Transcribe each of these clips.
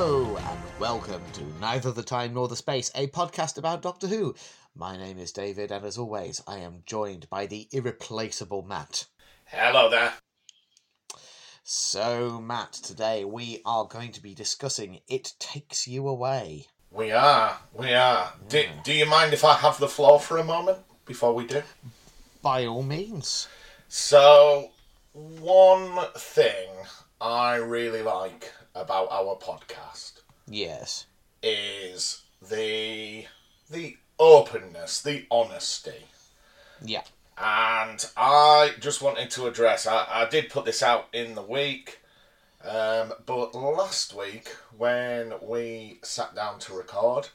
Hello, and welcome to Neither the Time Nor the Space, a podcast about Doctor Who. My name is David, and as always, I am joined by the irreplaceable Matt. Hello there. So, Matt, today we are going to be discussing It Takes You Away. We are. We are. Do, do you mind if I have the floor for a moment before we do? By all means. So, one thing I really like about our podcast Yes. is the the openness, the honesty. Yeah. And I just wanted to address. I, I did put this out in the week, um, but last week when we sat down to record,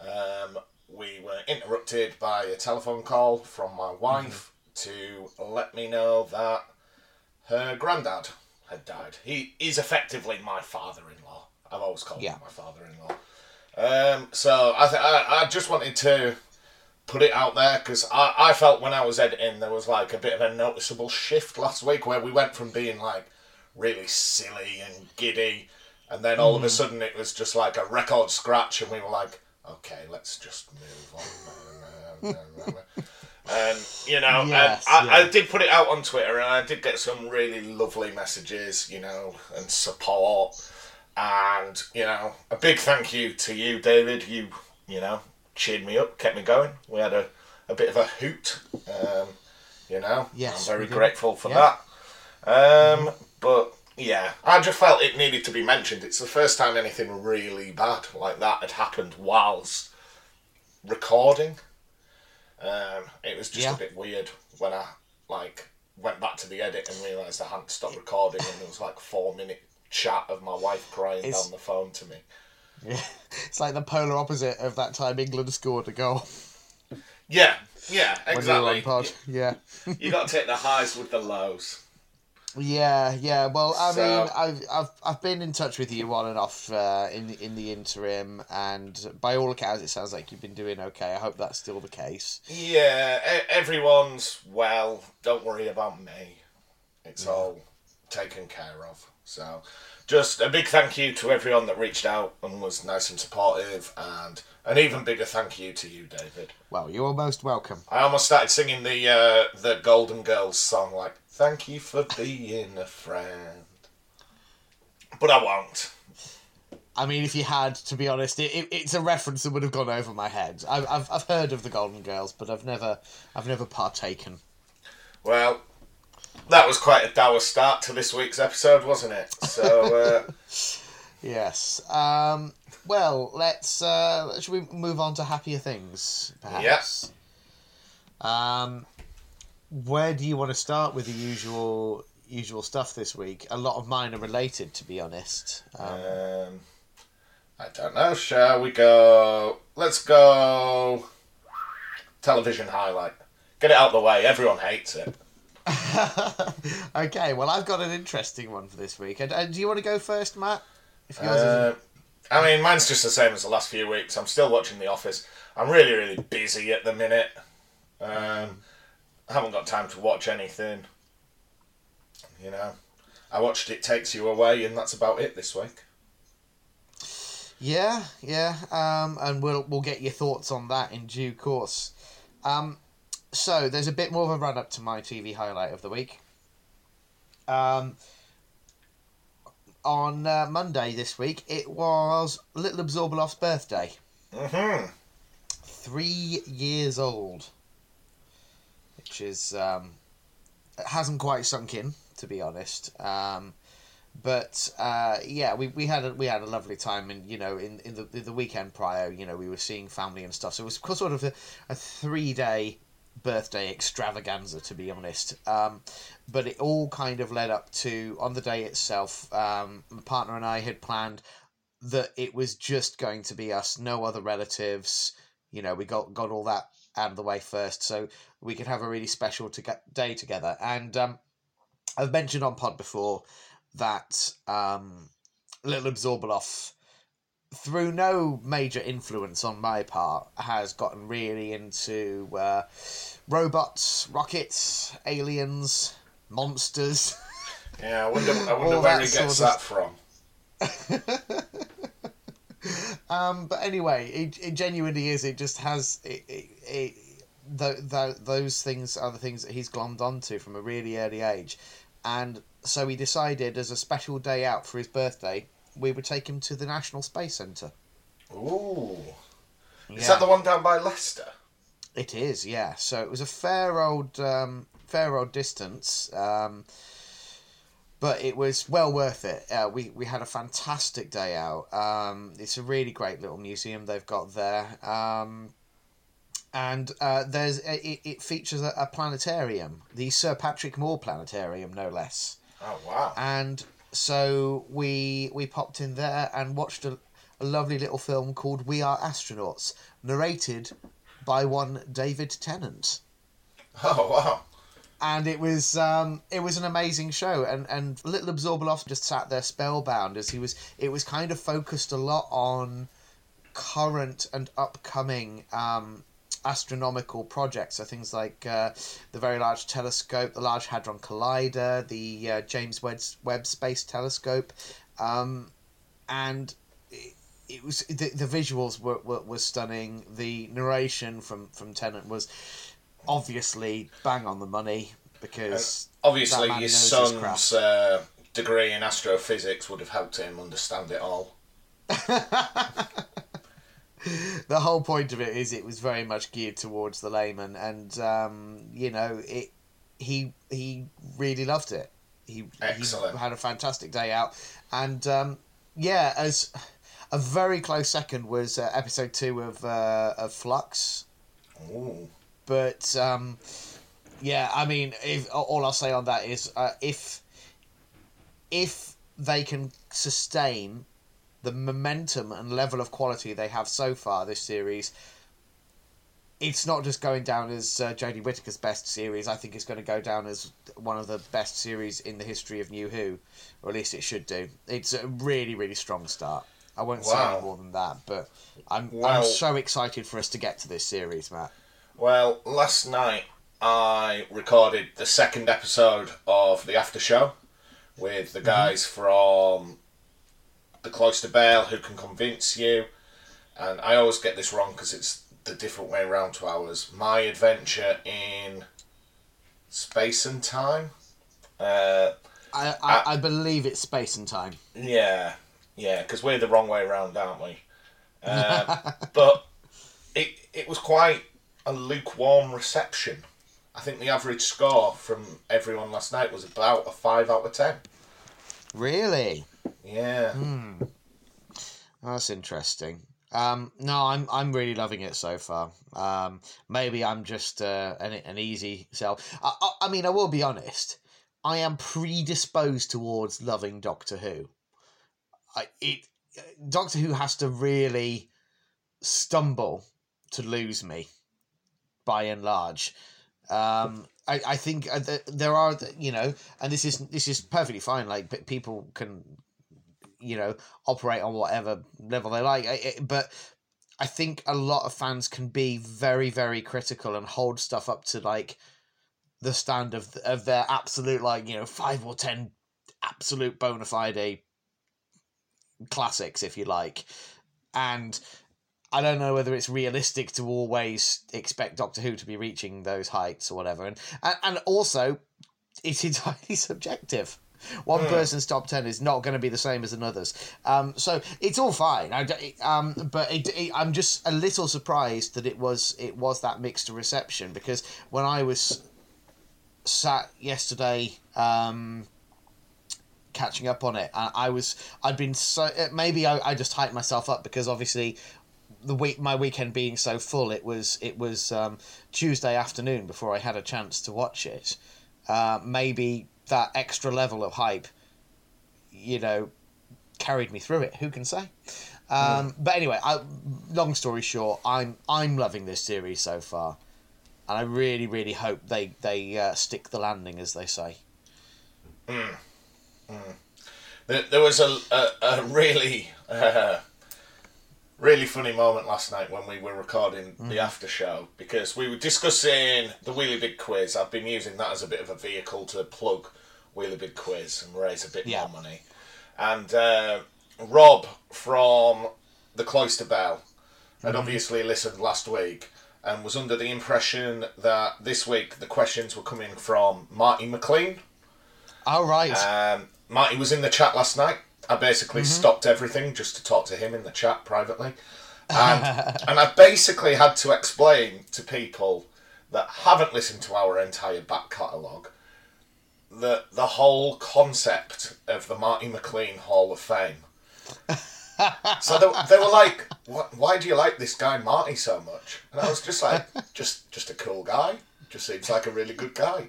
um, we were interrupted by a telephone call from my wife to let me know that her granddad had died. He is effectively my father-in-law. I've always called Yeah. him my father-in-law. Um, so I, th- I I just wanted to put it out there because I, I felt when I was editing there was like a bit of a noticeable shift last week where we went from being like really silly and giddy and then all of a sudden it was just like a record scratch and we were like okay let's just move on and you know Yes, and I, yeah. I did put it out on Twitter and I did get some really lovely messages you know and support. And you know a big thank you to you David. You you know cheered me up kept me going. We had a, a bit of a hoot um, you know. Yes, I'm very grateful for Yeah. that. Um, but yeah I just felt it needed to be mentioned. It's the first time anything really bad like that had happened whilst recording um, it was just Yeah. a bit weird when I like went back to the edit and realised I hadn't stopped recording and there was like four minute chat of my wife crying It's- down the phone to me. Yeah. It's like the polar opposite of that time England scored a goal Yeah, yeah, when you exactly. Yeah. You got to take the highs with the lows. Yeah, yeah. Well, I So- mean, I've, I've I've been in touch with you on and off uh, in the in the interim, and by all accounts, it sounds like you've been doing okay. I hope that's still the case. Yeah, everyone's well. Don't worry about me. It's all taken care of. So, just a big thank you to everyone that reached out and was nice and supportive, and an even bigger thank you to you, David. Well, you're most welcome. I almost started singing the uh, the Golden Girls song, like "Thank you for being a friend," but I won't. I mean, if you had, to be honest, it, it, it's a reference that would have gone over my head. I've, I've I've heard of the Golden Girls, but I've never I've never partaken. Well, that was quite a dour start to this week's episode, wasn't it? So, uh, Yes. Um. Well, let's. Uh, should we move on to happier things? Perhaps. Yes. Um. Where do you want to start with the usual usual stuff this week? A lot of mine are related, to be honest. Um, um, I don't know. Shall we go? Let's go. Television highlight. Get it out of the way. Everyone hates it. okay. Well, I've got an interesting one for this week. And, and do you want to go first, Matt? If yours Uh, I mean, mine's just the same as the last few weeks. I'm still watching The Office. I'm really, really busy at the minute. Um, I haven't got time to watch anything. You know, I watched It Takes You Away, and that's about it this week. Yeah, yeah, um, and we'll we'll get your thoughts on that in due course. Um, so there's a bit more of a run up to my TV highlight of the week. Um, on uh, Monday this week, it was Little Absorbaloff's birthday. hmm Three years old, which is um, it hasn't quite sunk in, to be honest. Um, but uh, yeah, we, we had a, we had a lovely time, and you know, in, in the the weekend prior, you know, we were seeing family and stuff. So it was sort of a, a three day birthday extravaganza, to be honest. Um, but it all kind of led up to on the day itself. Um, my partner and I had planned that it was just going to be us, no other relatives. You know, we got got all that out of the way first, so we could have a really special to day together. And um, I've mentioned on pod before that um, Little Absorbaloff, through no major influence on my part, has gotten really into uh, robots, rockets, aliens, monsters. Yeah, I wonder, I wonder where that he gets sort of- that from. Um, but anyway, it, it genuinely is. It just has it. it, it th- th- those things are the things that he's glommed onto from a really early age, and so he decided as a special day out for his birthday, we would take him to the National Space Centre. Ooh. Is Yeah. that the one down by Leicester? It is, yeah. So it was a fair old, um, fair old distance, um, but it was well worth it. Uh, we we had a fantastic day out. Um, it's a really great little museum they've got there, um, and uh, there's it, it features a, a planetarium, the Sir Patrick Moore Planetarium, no less. Oh wow. And so we we popped in there and watched a, a lovely little film called We Are Astronauts, narrated by one David Tennant. Oh wow. And it was um, it was an amazing show, and and little Absorbaloff just sat there spellbound as he was. It was kind of focused a lot on current and upcoming um, astronomical projects. So things like uh, the Very Large Telescope, the Large Hadron Collider, the uh, James Webb, Space Telescope, um, and it, it was the, the visuals were, were, were stunning. The narration from from Tennant was obviously bang on the money because Obviously, your knows his son's uh, degree in astrophysics would have helped him understand it all. the whole point of it is it was very much geared towards the layman, and um, you know it. He he really loved it. He, Excellent. he had a fantastic day out, and um, yeah, as a very close second was uh, episode two of uh, of Flux. Ooh. But um, yeah, I mean, if all I'll say on that is uh, if if they can sustain the momentum and level of quality they have so far this series, it's not just going down as uh, Jodie Whittaker's best series. I think it's going to go down as one of the best series in the history of New Who, or at least it should do. It's a really, really strong start. I won't say Wow. any more than that, but I'm Well- I'm so excited for us to get to this series, Matt. Well, last night I recorded the second episode of the after show with the guys from the Cloister Bell who can convince you, and I always get this wrong because it's the different way around to ours. My adventure in space and time. Uh, I, I, I believe it's space and time. Yeah, yeah, because we're the wrong way around, aren't we? Uh, but it it was quite a lukewarm reception. I think the average score from everyone last night was about a five out of ten. Really? Yeah, That's interesting. Um, no, I'm I'm really loving it so far. Um, maybe I'm just uh, an an easy sell. I, I, I mean, I will be honest. I am predisposed towards loving Doctor Who. I, it Doctor Who has to really stumble to lose me, by and large. Um, I, I think uh, there are you know, and this is this is perfectly fine. Like people can you know operate on whatever level they like. I- I- But I think a lot of fans can be very, very critical and hold stuff up to like the stand of of their absolute like you know five or ten absolute bona fide classics, if you like, and. I don't know whether it's realistic to always expect Doctor Who to be reaching those heights or whatever, and, and also it's entirely subjective. One person's top ten is not going to be the same as another's. Um, so it's all fine. I, um, but it, it, I'm just a little surprised that it was it was that mixed reception because when I was sat yesterday um, catching up on it, I, I was I'd been so uh, maybe I, I just hyped myself up because obviously the week my weekend being so full it was it was um, Tuesday afternoon before I had a chance to watch it. Uh, maybe that extra level of hype, you know, carried me through it. Who can say? Um, But anyway, I, long story short, I'm I'm loving this series so far, and I really really hope they they uh, stick the landing, as they say. there, there was a a, a really uh, really funny moment last night when we were recording the after show because we were discussing the Wheelie Big Quiz. I've been using that as a bit of a vehicle to plug Wheelie Big Quiz and raise a bit Yeah. more money. And uh, Rob from the Cloister Bell had obviously listened last week and was under the impression that this week the questions were coming from Marty McLean. All right. Um, Marty was in the chat last night. I basically stopped everything just to talk to him in the chat privately. And, and I basically had to explain to people that haven't listened to our entire back catalogue the, the whole concept of the Marty McLean Hall of Fame. so they, they were like, "Why do you like this guy Marty so much?" And I was just like, "Just just a cool guy. Just seems like a really good guy."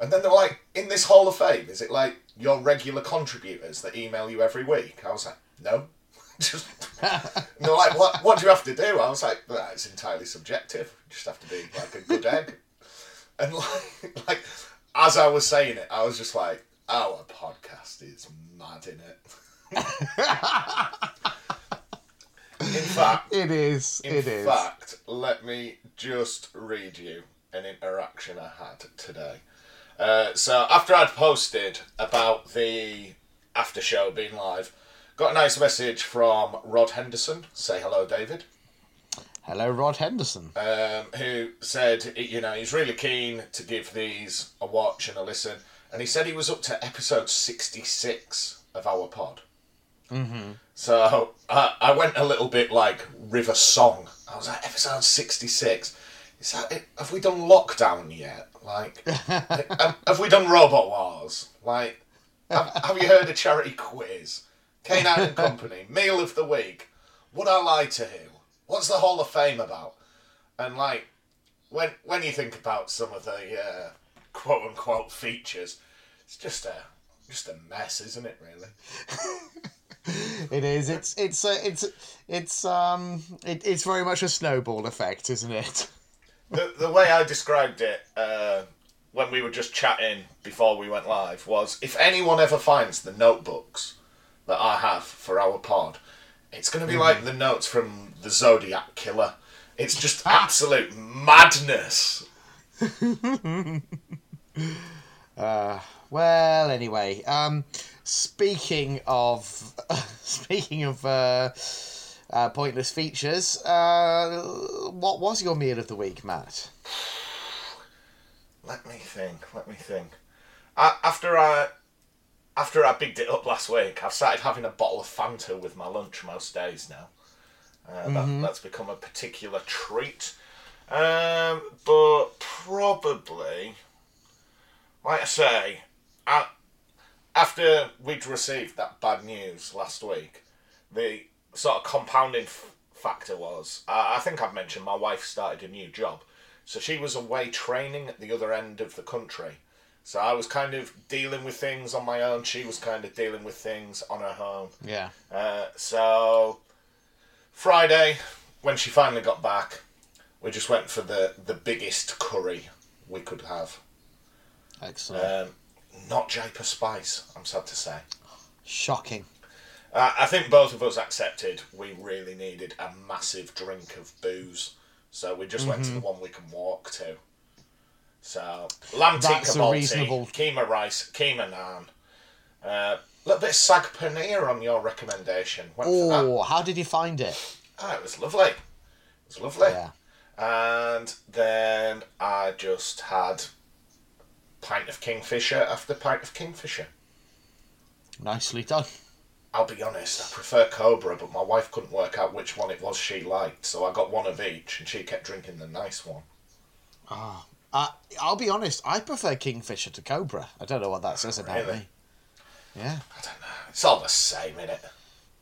And then they were like, "In this Hall of Fame, is it like your regular contributors that email you every week?" I was like, "No." Just they're like, "What? What do you have to do?" I was like, "It's entirely subjective. You just have to be like a good egg." And like, like as I was saying it, I was just like, "Our podcast is mad in it." in fact, it is. in it is. fact, let me just read you an interaction I had today. Uh, so after I'd posted about the after show being live, got a nice message from Rod Henderson. Say hello, David. Hello, Rod Henderson. Um, who said you know he's really keen to give these a watch and a listen, and he said he was up to episode sixty six of our pod. Mm-hmm. So I, I went a little bit like River Song. I was like, episode 66. Is that it? Have we done lockdown yet? Like, have, have we done Robot Wars? Like, have, have you heard of Charity Quiz? Kane and Company, Meal of the Week. Would I lie to who? What's the Hall of Fame about? And like, when when you think about some of the uh, quote unquote features, it's just a just a mess, isn't it? Really. It is. It's it's uh, it's it's um it, it's very much a snowball effect, isn't it? the, the way I described it uh, when we were just chatting before we went live was if anyone ever finds the notebooks that I have for our pod, it's going to be like the notes from the Zodiac Killer. It's just absolute madness. Well, anyway, um, speaking of speaking of uh, uh, pointless features, uh, what was your meal of the week, Matt? Let me think. Let me think. I, after I after I bigged it up last week, I've started having a bottle of Fanta with my lunch most days now. Uh, that, that's become a particular treat. Um, but probably, like I say, I, after we'd received that bad news last week, the sort of compounding f- factor was I, I think I've mentioned my wife started a new job. So she was away training at the other end of the country. So I was kind of dealing with things on my own. She was kind of dealing with things on her own. Yeah. Uh, so Friday, when she finally got back, we just went for the, the biggest curry we could have. Excellent. Um, not Japer Spice, I'm sad to say. Shocking. Uh, I think both of us accepted we really needed a massive drink of booze. So we just went to the one we can walk to. So lamb tikka balti, reasonable- keema rice, keema naan. A uh, little bit of sag paneer on your recommendation. Went. Oh, how did you find it? Ah, it was lovely. It was lovely. Yeah. And then I just had pint of kingfisher after pint of kingfisher. Nicely done. I'll be honest, I prefer Cobra, but my wife couldn't work out which one it was she liked, so I got one of each, and she kept drinking the nice one. Uh, I'll be honest. I prefer Kingfisher to Cobra. I don't know what that says about Really? me. Yeah. I don't know. It's all the same, innit?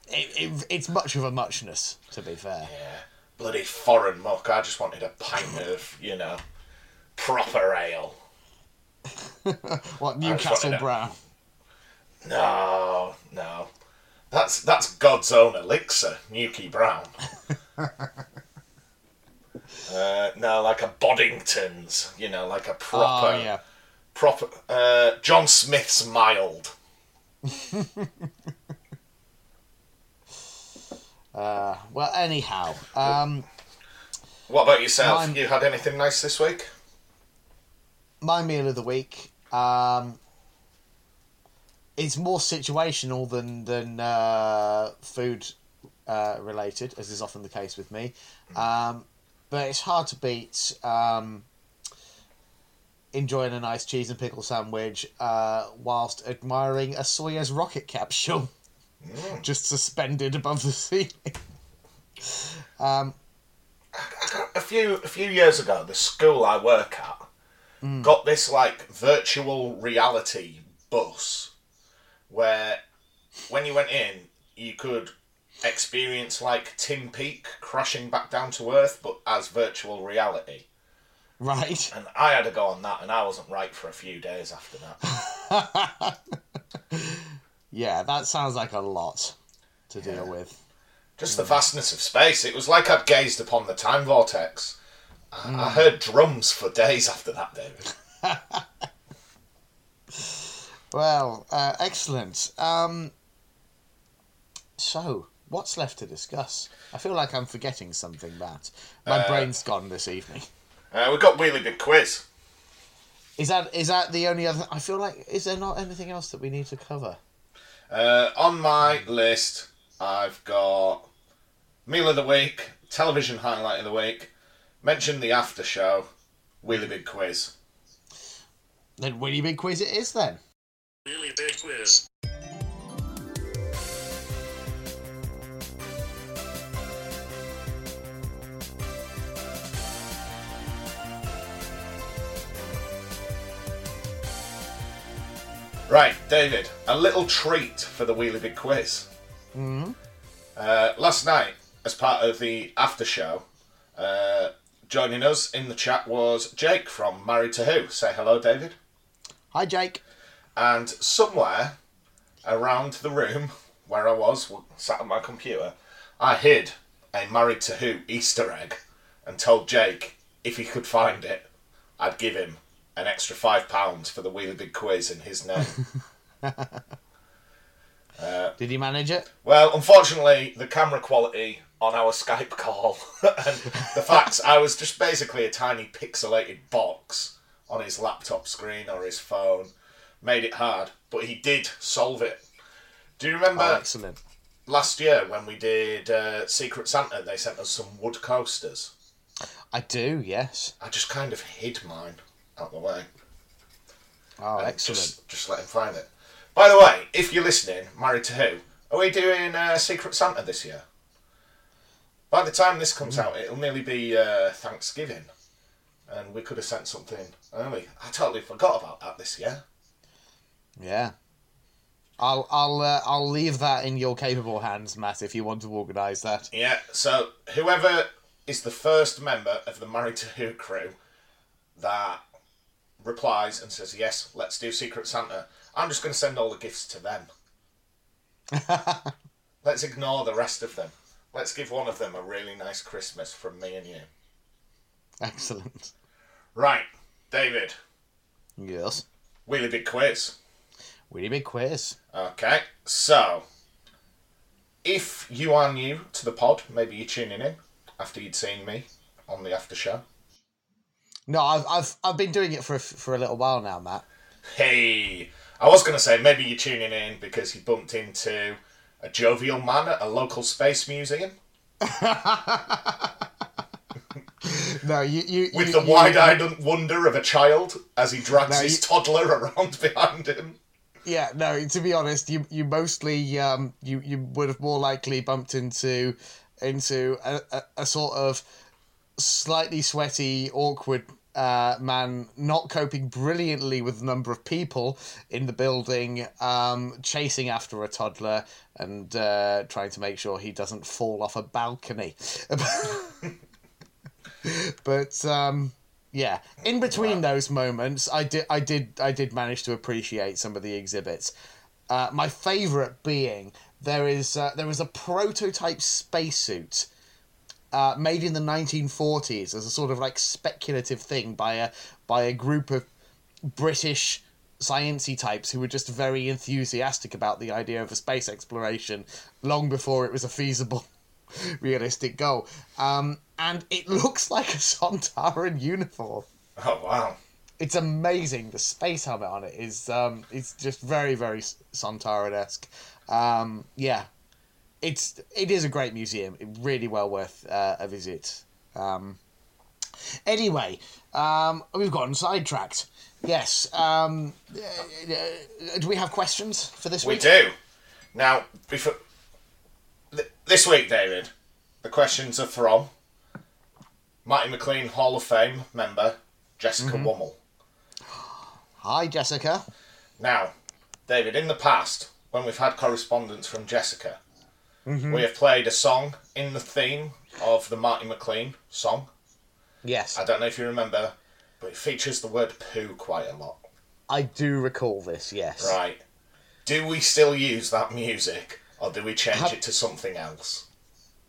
It, it, it's much of a muchness, to be fair. Yeah. Bloody foreign muck. I just wanted a pint of, you know, proper ale. What Newcastle wanted a- Brown? No, no. That's that's God's own elixir, Nuki Brown. uh, no, like a Boddington's, you know, like a proper, Oh yeah. proper. Uh, John Smith's mild. Uh, well, anyhow, um, What about yourself? Mine- You had anything nice this week? my meal of the week um, is more situational than than uh, food uh, related, as is often the case with me. Um, but it's hard to beat um, enjoying a nice cheese and pickle sandwich uh, whilst admiring a Soyuz rocket capsule just suspended above the ceiling. Um, a few a few years ago, the school I work at got this like virtual reality bus where when you went in, you could experience like Tim Peake crashing back down to earth, but as virtual reality. right. And I had to go on that, and I wasn't right for a few days after that. Yeah, that sounds like a lot to deal with. Just the vastness of space. It was like I'd gazed upon the time vortex. I, I heard drums for days after that, David. Well, uh, excellent. Um, so, what's left to discuss? I feel like I'm forgetting something, Matt. My brain's gone this evening. Uh, we've got Wheelie Big Quiz. Is that is that the only other? I feel like is there not anything else that we need to cover? Uh, on my list, I've got Meal of the Week, Television Highlight of the Week, mention the after show, Wheelie Big Quiz. Then really big quiz it is then. Really big quiz. Right, David, a little treat for the Wheelie Big Quiz. Mm-hmm. Uh, last night, as part of the after show, uh, joining us in the chat was Jake from Married to Who. Say hello, David. Hi, Jake. And somewhere around the room where I was, sat on my computer, I hid a Married to Who Easter egg and told Jake if he could find it, I'd give him an extra five pounds for the Wheelie Big Quiz in his name. Did he manage it? Well, unfortunately, the camera quality on our Skype call and the fact I was just basically a tiny pixelated box on his laptop screen or his phone made it hard, but he did solve it. Do you remember Oh, excellent. last year when we did uh, Secret Santa? They sent us some wood coasters. I do. Yes. I just kind of hid mine out the way. Oh, and excellent. Just, just let him find it. By the way, if you're listening, Married to Who, are we doing uh, Secret Santa this year? By the time this comes out, it'll nearly be uh, Thanksgiving, and we could have sent something early. I totally forgot about that this year. Yeah. I'll I'll uh, I'll leave that in your capable hands, Matt, if you want to organise that. Yeah, so whoever is the first member of the Married to Who crew that replies and says, Yes, let's do Secret Santa, I'm just going to send all the gifts to them. Let's ignore the rest of them. Let's give one of them a really nice Christmas from me and you. Excellent. Right, David, Yes. really big quiz. Really big quiz. Okay, so if you are new to the pod, maybe you're tuning in after you'd seen me on the after show. No, I've I've I've been doing it for a, for a little while now, Matt. Hey, I was going to say maybe you're tuning in because you bumped into a jovial man at a local space museum No, you you with you- the you- wide-eyed wonder of a child as he drags No, his toddler around behind him. Yeah, no. To be honest, you you mostly um you you would have more likely bumped into into a, a, a sort of slightly sweaty, awkward uh, man not coping brilliantly with the number of people in the building, um, chasing after a toddler and uh, trying to make sure he doesn't fall off a balcony. but um, yeah, in between those moments, I did, I did, I did manage to appreciate some of the exhibits. Uh, my favourite being there is uh, there is a prototype spacesuit uh, made in the 1940s as a sort of like speculative thing by a by a group of British sciency types who were just very enthusiastic about the idea of a space exploration long before it was a feasible realistic goal. Um, and it looks like a Sontaran uniform. Oh wow! It's amazing. The space helmet on it is um, it's just very very Sontaran esque. Um, yeah, it's it is a great museum. Really well worth uh, a visit. Um, anyway, um, we've gotten sidetracked. Yes. Um, uh, uh, do we have questions for this We week? We do. Now, before th- this week, David, the questions are from Marty McLean Hall of Fame member Jessica Wummel. Hi, Jessica. Now, David, in the past, when we've had correspondence from Jessica, Mm-hmm. we have played a song in the theme of the Marty McLean song. Yes, I don't know if you remember, but it features the word poo quite a lot. I do recall this. Yes. Right. Do we still use that music, or do we change Have- it to something else?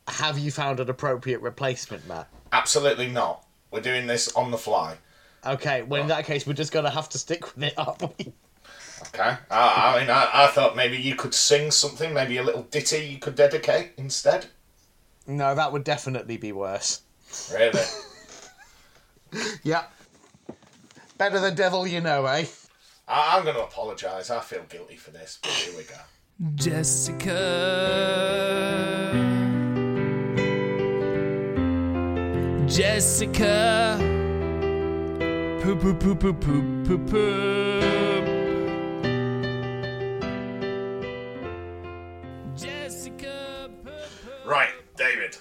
Have you found an appropriate replacement, Matt? Absolutely not. We're doing this on the fly. Okay, well in that case we're just gonna have to stick with it, aren't we? Okay. I, I mean, I, I thought maybe you could sing something, maybe a little ditty you could dedicate instead. No, that would definitely be worse. Really? Yeah. Better the devil you know, eh? I, I'm going to apologise. I feel guilty for this, but here we go. Jessica. Jessica. Poop, poop, poop, poop, poop, poop, poop.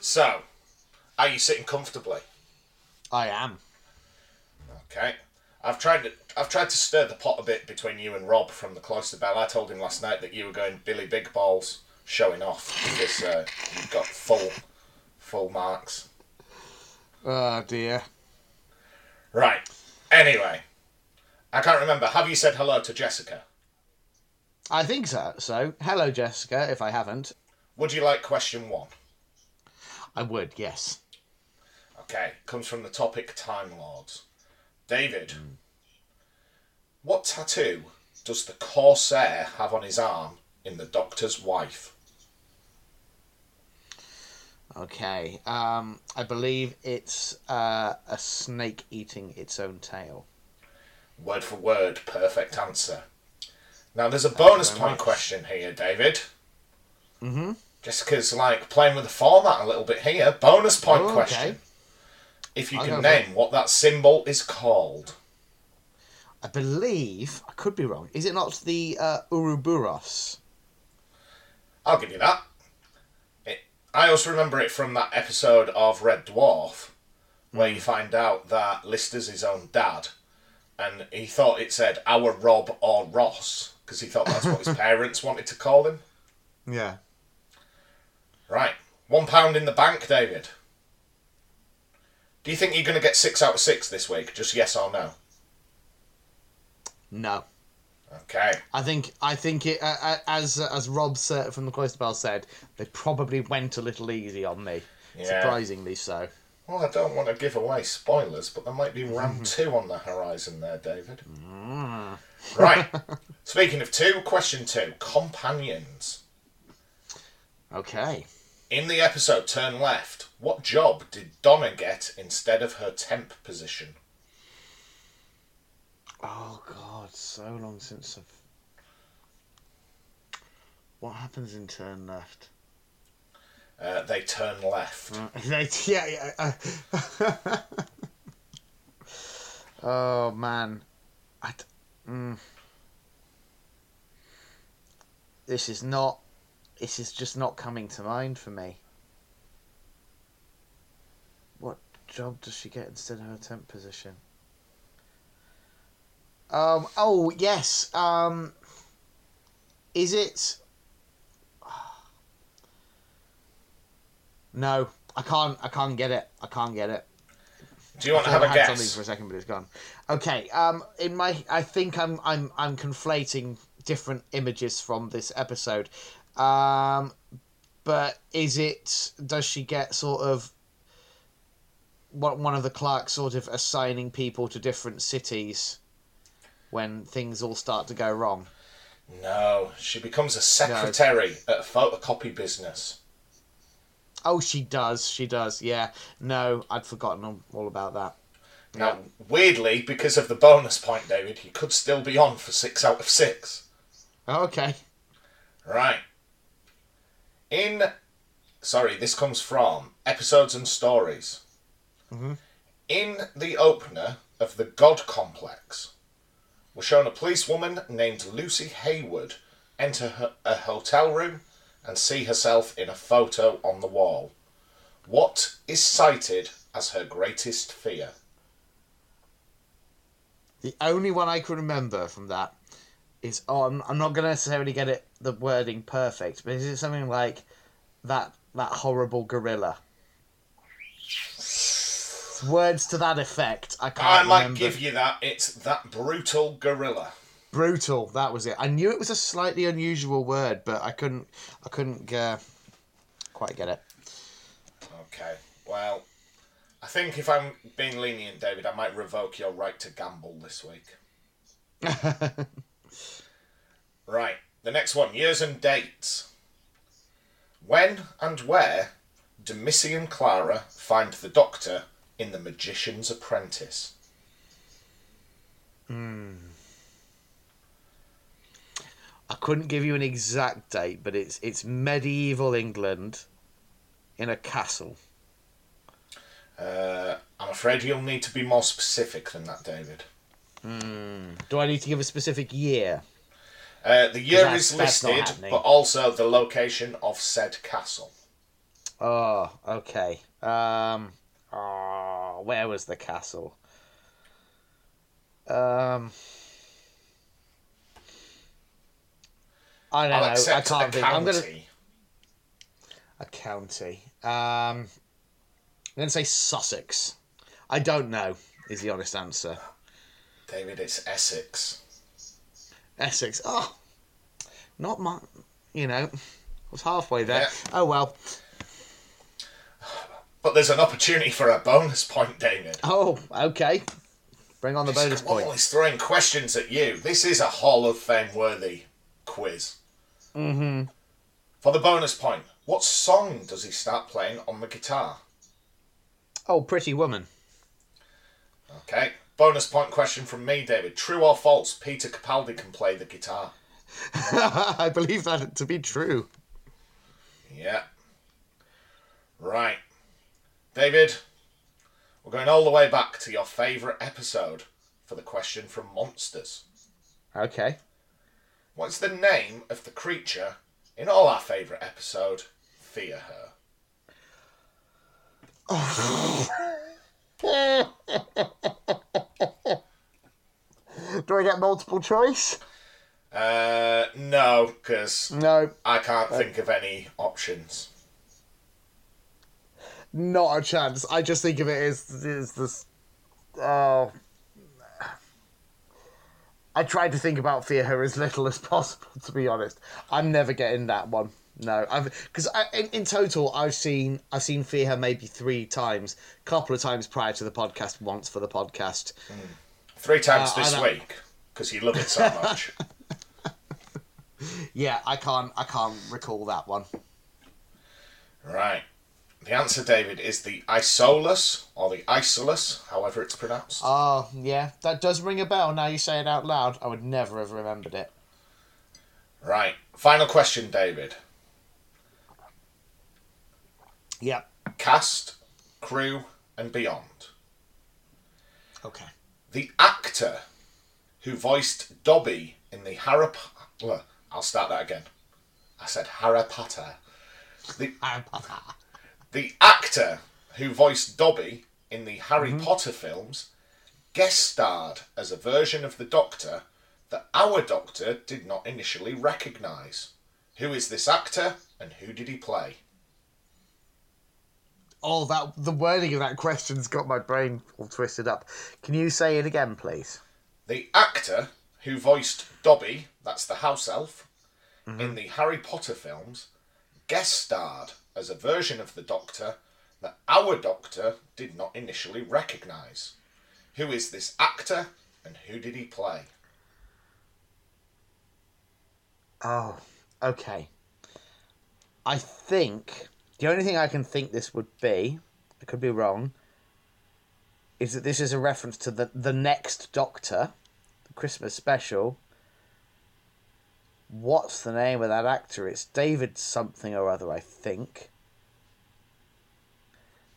So, are you sitting comfortably? I am. Okay. I've tried to I've tried to stir the pot a bit between you and Rob from the Cloister Bell. I told him last night that you were going Billy Big Balls showing off because uh, you got full full marks. Oh dear. Right. Anyway, I can't remember. Have you said hello to Jessica? I think so. So, hello, Jessica. If I haven't, Would you like question one? I would. Yes. Okay, comes from the topic Time Lords. David, what tattoo does the Corsair have on his arm in The Doctor's Wife? Okay. Um, I believe it's uh, a snake eating its own tail. Word for word, perfect answer. Now, there's a bonus point much. question here, David. Mm-hmm. Jessica's like playing with the format a little bit here. Bonus point Oh, okay. question. If you I'll can name what that symbol is called. I believe I could be wrong. Is it not the uh, Ouroboros? I'll give you that. It, I also remember it from that episode of Red Dwarf, where you find out that Lister's his own dad, and he thought it said our Rob or Ross because he thought that's what his parents wanted to call him. Yeah. Right, one pound in the bank, David. Do you think you're going to get six out of six this week? Just yes or no? No. Okay. I think I think it uh, as as Rob from the Cloister Bell said, they probably went a little easy on me. Yeah. Surprisingly so. Well, I don't want to give away spoilers, but there might be round two on the horizon there, David. Right. Speaking of two, question two companions. Okay. In the episode Turn Left, what job did Donna get instead of her temp position? Oh God, so long since I've. What happens in turn left? Uh, they turn left. They- yeah, yeah. uh, oh man, I. d- Mm. This is not. This is just not coming to mind for me. What job does she get instead of her temp position? Um. Oh yes. Um. Is it? No, I can't. I can't get it. I can't get it. Do you want to have a I something guess? for a second, but it's gone. Okay. Um. In my, I think I'm. I'm. I'm conflating different images from this episode. Um. But is it? Does she get sort of? What one of the clerks sort of assigning people to different cities when things all start to go wrong? No, she becomes a secretary at a photocopy business. Oh, she does. She does. Yeah. No, I'd forgotten all- about that. Now, weirdly, because of the bonus point, David, you could still be on for six out of six. Okay. Right. In, sorry, this comes from episodes and stories. Mm-hmm. In the opener of the God Complex, we're shown a policewoman named Lucy Hayward enter her, a hotel room and see herself in a photo on the wall. What is cited as her greatest fear? The only one I can remember from that is oh, I'm, I'm not going to necessarily get it the wording perfect, but is it something like that that horrible gorilla? Words to that effect. I can't I might remember. give you that. It's that brutal gorilla. Brutal. That was it. I knew it was a slightly unusual word, but I couldn't. I couldn't uh, quite get it. Okay. Well, I think if I'm being lenient, David, I might revoke your right to gamble this week. Right. The next one years and dates. When and where do Missy and Clara find the doctor in The Magician's Apprentice? Hmm. I couldn't give you an exact date, but it's it's medieval England in a castle. Uh, I'm afraid you'll need to be more specific than that, David. Do I need to give a specific year? Uh, the year is listed, but also the location of said castle. Oh, okay. Um, oh, where was the castle? Um, I don't I'll know. I can't think. I'm gonna a county. Um, I'm gonna say Sussex. I don't know. Is the honest answer. David, it's Essex. Essex. Oh, not my. You know, I was halfway there. Yeah. Oh well. But there's an opportunity for a bonus point, David. Oh, okay. Bring on the bonus point. he's throwing questions at you. This is a Hall of Fame worthy quiz. Mm-hmm. For the bonus point, what song does he start playing on the guitar? Oh, Pretty Woman. Okay. Bonus point question from me, David. True or false? Peter Capaldi can play the guitar. I believe that to be true. Yeah. Right. David, we're going all the way back to your favourite episode for the question from Monsters. Okay. What's the name of the creature in all our favourite episode, Fear Her? Do I get multiple choice? Uh, no, because No, I can't think of any options. not a chance. I just think of it as, as this. Oh. I tried to think about Fear Her as little as possible, to be honest. I'm never getting that one. No, I've because in, in total I've seen I've seen Fear maybe three times, a couple of times prior to the podcast, once for the podcast. Three times Uh, this week, because you love it so much. Yeah, I can't I can't recall that one. right. The answer, David, is the Isolus, or the Isolus, however it's pronounced. Oh yeah, that does ring a bell. Now you say it out loud. I would never have remembered it. Right. Final question, David. Yep. Cast, crew, and beyond. Okay. The actor who voiced Dobby in the Harry Potter. I'll start that again. I said Harry Potter. The, Harry Potter. the actor who voiced Dobby in the Harry mm-hmm. Potter films guest starred as a version of the Doctor that our Doctor did not initially recognise. Who is this actor and who did he play? Oh, that the wording of that question's got my brain all twisted up. Can you say it again, please? The actor who voiced Dobby, that's the house elf, mm-hmm. in the Harry Potter films, guest starred as a version of the Doctor that our Doctor did not initially recognise. Who is this actor and who did he play? Oh, okay. I think the only thing I can think this would be, I could be wrong, is that this is a reference to the the next Doctor, the Christmas special, What's the name of that actor? It's David something or other, I think.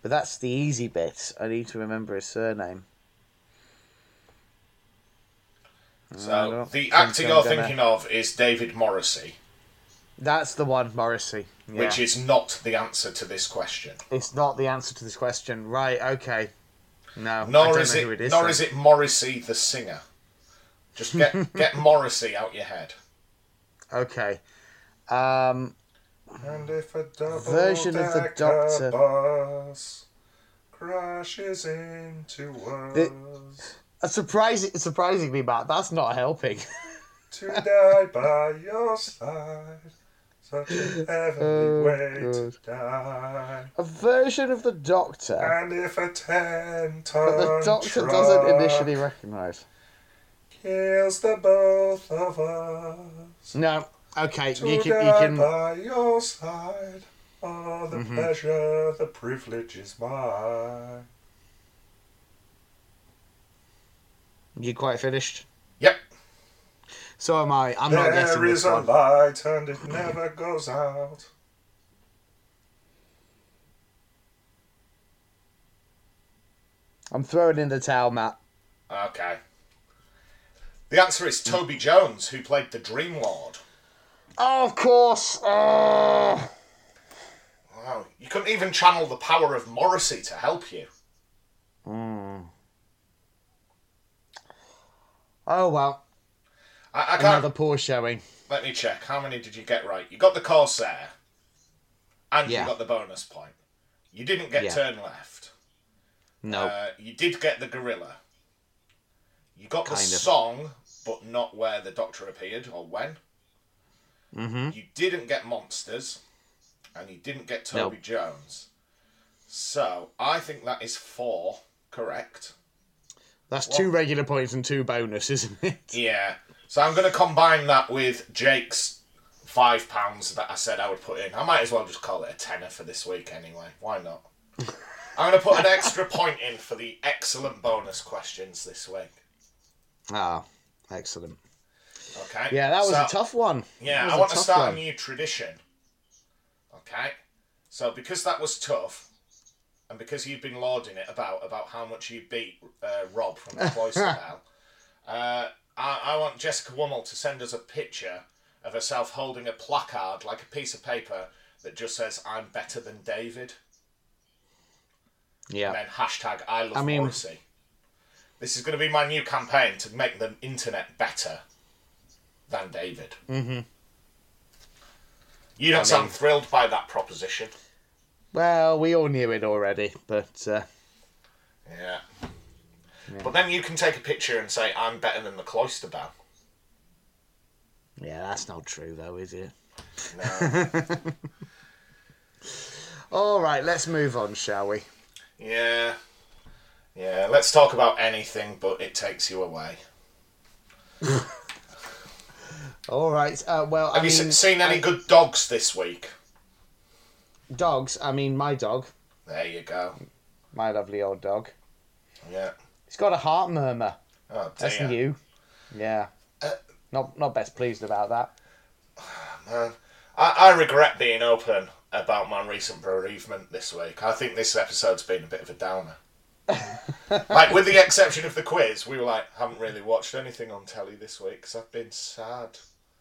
But that's the easy bit. I need to remember his surname. So the actor I'm you're gonna- thinking of is David Morrissey, That's the one, Morrissey. Yeah. which is not the answer to this question. It's not the answer to this question. Right, okay. No. I Nor don't is know it, who it is. nor then. is it Morrissey the singer. Just get get Morrissey out your head. Okay. Um, And if a double Version of the Doctor. bus crashes into us a surprising, surprisingly, Matt, that's not helping. to die by your side, such a heavenly Oh, way God. to die. a version of the Doctor And if a ten ton the Doctor doesn't initially recognise. kills the both of us. No. Okay, To you can, you can. by your side. Oh, the Mm-hmm. pleasure, the privilege is mine. You quite finished. Yep. So am I. I'm not guessing There this is a one. light and it never goes out. I'm throwing in the towel, Matt. Okay. The answer is Toby Jones, who played the Dream Lord. Oh, of course. Oh. Wow. You couldn't even channel the power of Morrissey to help you. Hmm. Oh well, I, I can't. another poor showing. Let me check. How many did you get right? You got the Corsair, and Yeah. you got the bonus point. You didn't get Yeah. turn left. No. Uh, you did get the gorilla. You got the of. song, but not where the Doctor appeared or when. mm-hmm. You didn't get monsters, and you didn't get Toby Nope. Jones. So I think that is four correct. That's two regular points and two bonus, isn't it? Yeah. So I'm going to combine that with Jake's five pounds that I said I would put in. I might as well just call it a tenner for this week anyway. Why not? I'm going to put an extra point in for the excellent bonus questions this week. Ah, excellent. Okay. Yeah, that was So- a tough one. Yeah, I want to start one. a new tradition. Okay. So because that was tough, and because you've been lauding it about about how much you beat uh, Rob from the Cloister Bell, uh, I, I want Jessica Wummel to send us a picture of herself holding a placard, like a piece of paper that just says "I'm better than David," Yeah. and then hashtag I love I mean- Morrissey. This is going to be my new campaign to make the internet better than David. Mm-hmm. You don't I sound thrilled by that proposition. Well, we all knew it already, but uh, Yeah. But then you can take a picture and say, I'm better than the cloister bell. yeah, that's not true, though, is it? No. All right, let's move on, shall we? yeah. Yeah, let's talk about anything, but it takes you away. All right. Uh, well, Have I you mean, seen any good dogs this week? dogs. I mean, my dog, There you go. my lovely old dog. Yeah. He's got a heart murmur. Oh, That's dear. new. Yeah. Uh, not not best pleased about that. Man. I, I regret being open about my recent bereavement this week. I think this episode's been a bit of a downer. like, with the exception of the quiz, we were like, haven't really watched anything on telly this week because I've been sad.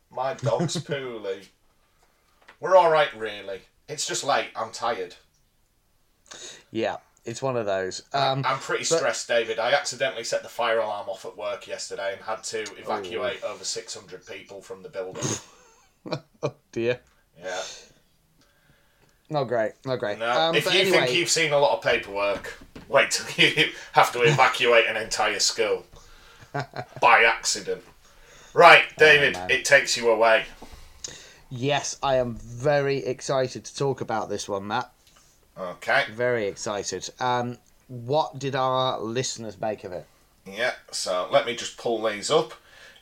My dog's poorly. We're alright, really. It's just late. I'm tired. Yeah, it's one of those. Um, I'm pretty but- stressed, David. I accidentally set the fire alarm off at work yesterday and had to evacuate over 600 people from the building. oh dear, Yeah. not great, not great. No, um, if you anyway, think you've seen a lot of paperwork, wait till you have to evacuate an entire school by accident. Right, David, man. it takes you away. yes, I am very excited to talk about this one, Matt. Okay, Very excited. Um, what did our listeners make of it? yeah, so let me just pull these up.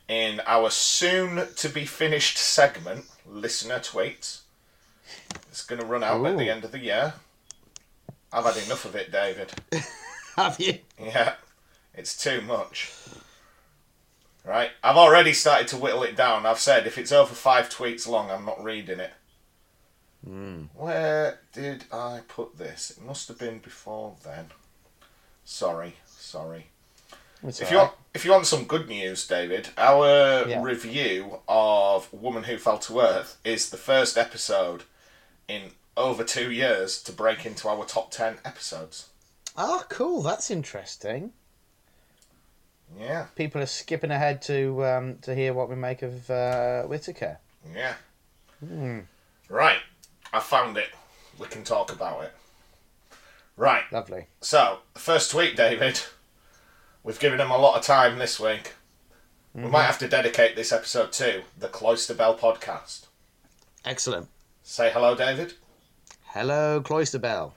In our soon to be finished segment, listener tweets. It's going to run out at the end of the year. I've had enough of it, David. Have you? Yeah, it's too much. Right? I've already started to whittle it down. I've said if it's over five tweets long, I'm not reading it. Where did I put this? It must have been before then. Sorry, sorry. It's If you alright. want, if you want some good news, David, our Yeah. review of Woman Who Fell to Earth is the first episode in over two years to break into our top ten episodes. Oh, cool. That's interesting. Yeah, People are skipping ahead to um, to hear what we make of uh, Whittaker. yeah. Hmm. Right, I found it. We can talk about it. Right, Lovely. so first tweet, David. We've given him a lot of time this week. We Mm-hmm. might have to dedicate this episode to the Cloister Bell podcast. Excellent. Say hello, David. Hello, Cloister Bell.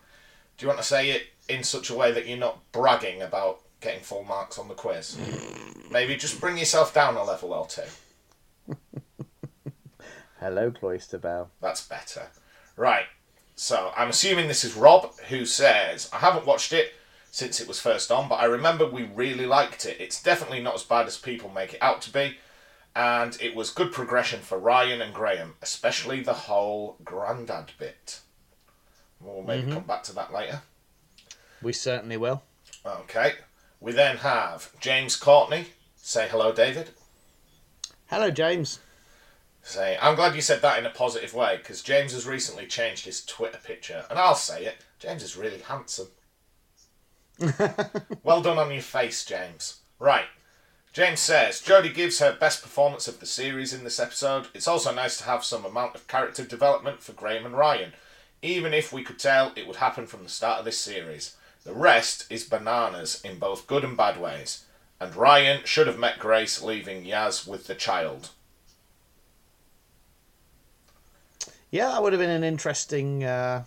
Do you want to say it in such a way that you're not bragging about getting full marks on the quiz? Maybe just bring yourself down a level or two. Hello, Cloister Bell. That's better. Right. So I'm assuming this is Rob who says, I haven't watched it since it was first on, but I remember we really liked it. It's definitely not as bad as people make it out to be. And it was good progression for Ryan and Graham, especially the whole grandad bit. We'll maybe mm-hmm. come back to that later. We certainly will. Okay. We then have James Courtney. Say hello, David. Hello, James. Say, I'm glad you said that in a positive way because James has recently changed his Twitter picture, and I'll say it. James is really handsome. well done on your face, James. Right. James says Jodie gives her best performance of the series in this episode. It's also nice to have some amount of character development for Graham and Ryan, even if we could tell it would happen from the start of this series. The rest is bananas in both good and bad ways, and Ryan should have met Grace leaving Yaz with the child. Yeah, that would have been an interesting uh,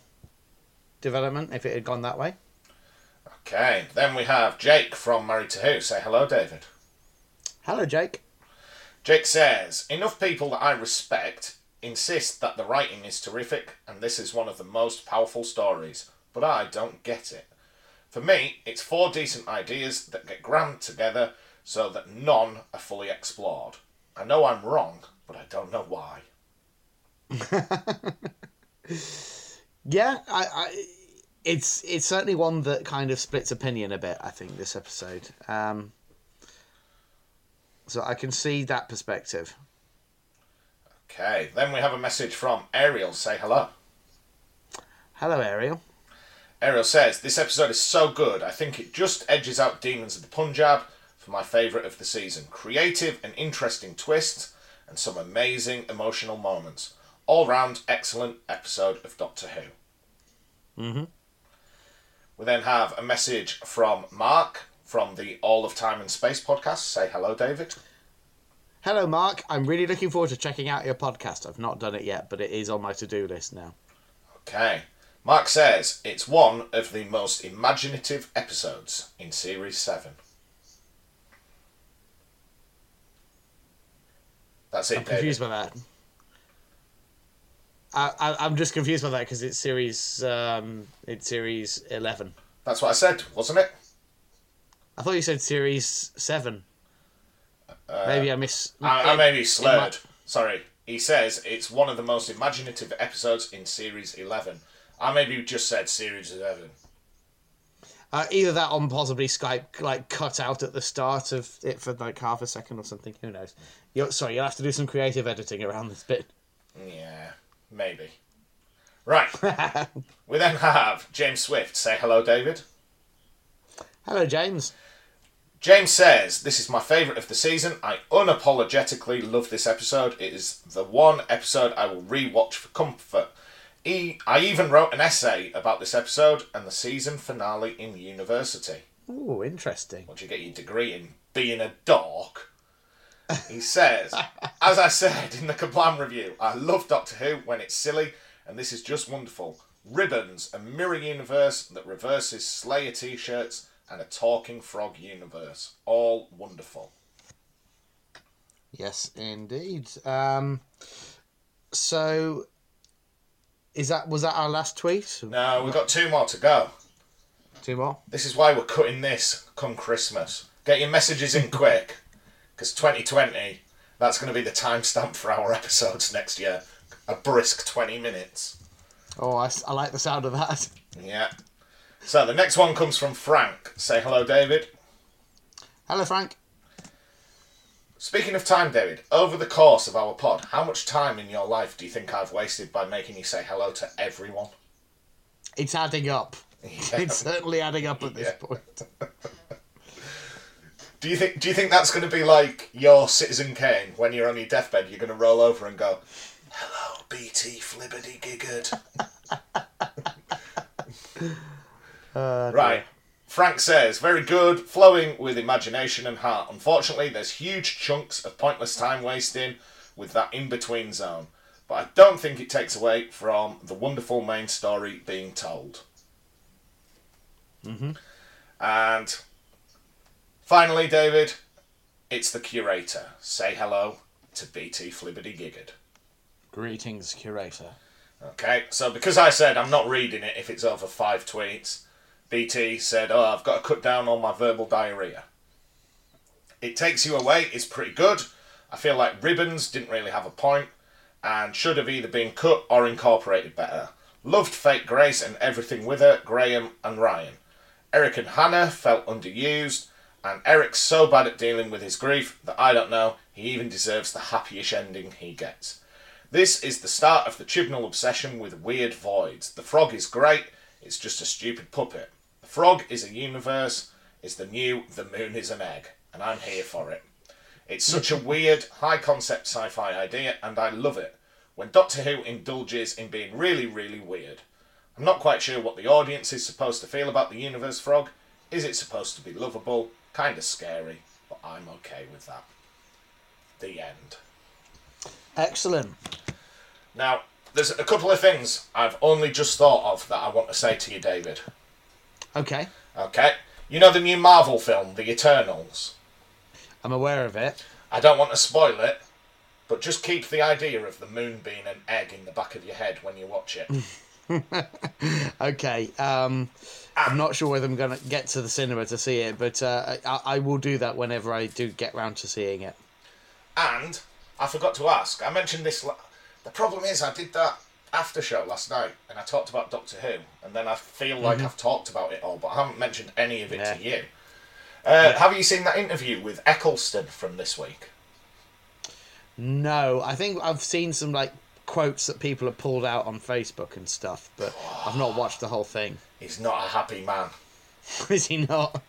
development if it had gone that way. Okay, then we have Jake from Married to Who. Say hello, David. Hello, Jake. Jake says, Enough people that I respect insist that the writing is terrific and this is one of the most powerful stories, but I don't get it. For me, it's four decent ideas that get crammed together so that none are fully explored. I know I'm wrong, but I don't know why. Yeah, I, I, it's it's certainly one that kind of splits opinion a bit. I think this episode. Um, so I can see that perspective. Okay, then we have a message from Ariel. Say hello. Hello, Ariel. Ariel says, This episode is so good, I think it just edges out Demons of the Punjab for my favourite of the season. Creative and interesting twists, and some amazing emotional moments. All round excellent episode of Doctor Who. Mhm. We then have a message from Mark from the All of Time and Space podcast. Say hello, David. Hello, Mark. I'm really looking forward to checking out your podcast. I've not done it yet, but it is on my to-do list now. Okay. Mark says it's one of the most imaginative episodes in Series 7. That's it, I'm David. confused by that. I, I, I'm just confused by that because it's series um, it's series eleven. That's what I said, wasn't it? I thought you said series seven. Maybe I miss. I, I maybe slurred. might- Sorry. He says it's one of the most imaginative episodes in Series 11. I maybe just said Series 11. Uh, either that or possibly Skype like cut out at the start of it for like half a second or something. Who knows? You're, sorry, you'll have to do some creative editing around this bit. Yeah, maybe. Right. we then have James Swift. Say hello, David. Hello, James. James says, This is my favourite of the season. I unapologetically love this episode. It is the one episode I will re-watch for comfort. E- I even wrote an essay about this episode and the season finale in university. Oh, interesting. Once you get your degree in being a dork. He says, As I said in the Kerblam review, I love Doctor Who when it's silly, and this is just wonderful. Ribbons, a mirror universe that reverses Slayer t shirts, and a talking frog universe. All wonderful. Yes, indeed. Um, so, is that was that our last tweet? No, we've got two more to go. Two more. This is why we're cutting this come Christmas. Get your messages in quick. Because 2020, that's going to be the timestamp for our episodes next year. A brisk 20 minutes. Oh, I like the sound of that. Yeah. So the next one comes from Frank. Say hello, David. Hello, Frank. Speaking of time, David, over the course of our pod, how much time in your life do you think I've wasted by making you say hello to everyone? It's adding up. Yeah. It's certainly adding up at this Yeah. point. Do you think? Do you think that's going to be like your Citizen Kane when you're on your deathbed? You're going to roll over and go, "Hello, BT Flibbity Giggard." right. Frank says, very good, flowing with imagination and heart. Unfortunately, there's huge chunks of pointless time wasting with that in between zone. But I don't think it takes away from the wonderful main story being told. Mm-hmm. And finally, David, it's the curator. Say hello to BT Flibbity Giggard. Greetings, curator. Okay, so because I said I'm not reading it if it's over five tweets, BT said, Oh, I've got to cut down on my verbal diarrhea. It takes you away, it's pretty good. I feel like Ribbons didn't really have a point and should have either been cut or incorporated better. Loved Fake Grace and everything with her, Graham and Ryan. Eric and Hannah felt underused, and Eric's so bad at dealing with his grief that I don't know he even deserves the happyish ending he gets. This is the start of the Chibnall obsession with weird voids. The frog is great, it's just a stupid puppet. The frog is a universe, it's the new The Moon is an Egg, and I'm here for it. It's such a weird, high concept sci fi idea, and I love it. When Doctor Who indulges in being really, really weird. I'm not quite sure what the audience is supposed to feel about the universe frog. Is it supposed to be lovable? Kinda scary, but I'm okay with that. The end. Excellent. Now, there's a couple of things I've only just thought of that I want to say to you, David. Okay, Okay? You know the new Marvel film, The Eternals? I'm aware of it. I don't want to spoil it, but just keep the idea of the moon being an egg in the back of your head when you watch it. Okay, um, I'm not sure whether I'm going to get to the cinema to see it, but uh, I, I will do that whenever I do get round to seeing it. And I forgot to ask. I mentioned this. la- The problem is, I did that after show last night, and I talked about Doctor Who, and then I feel like I've talked about it all, but I haven't mentioned any of it Yeah. to you. Uh, Have you seen that interview with Eccleston from this week? No, I think I've seen some like quotes that people have pulled out on Facebook and stuff, but I've not watched the whole thing. He's not a happy man. Is he not?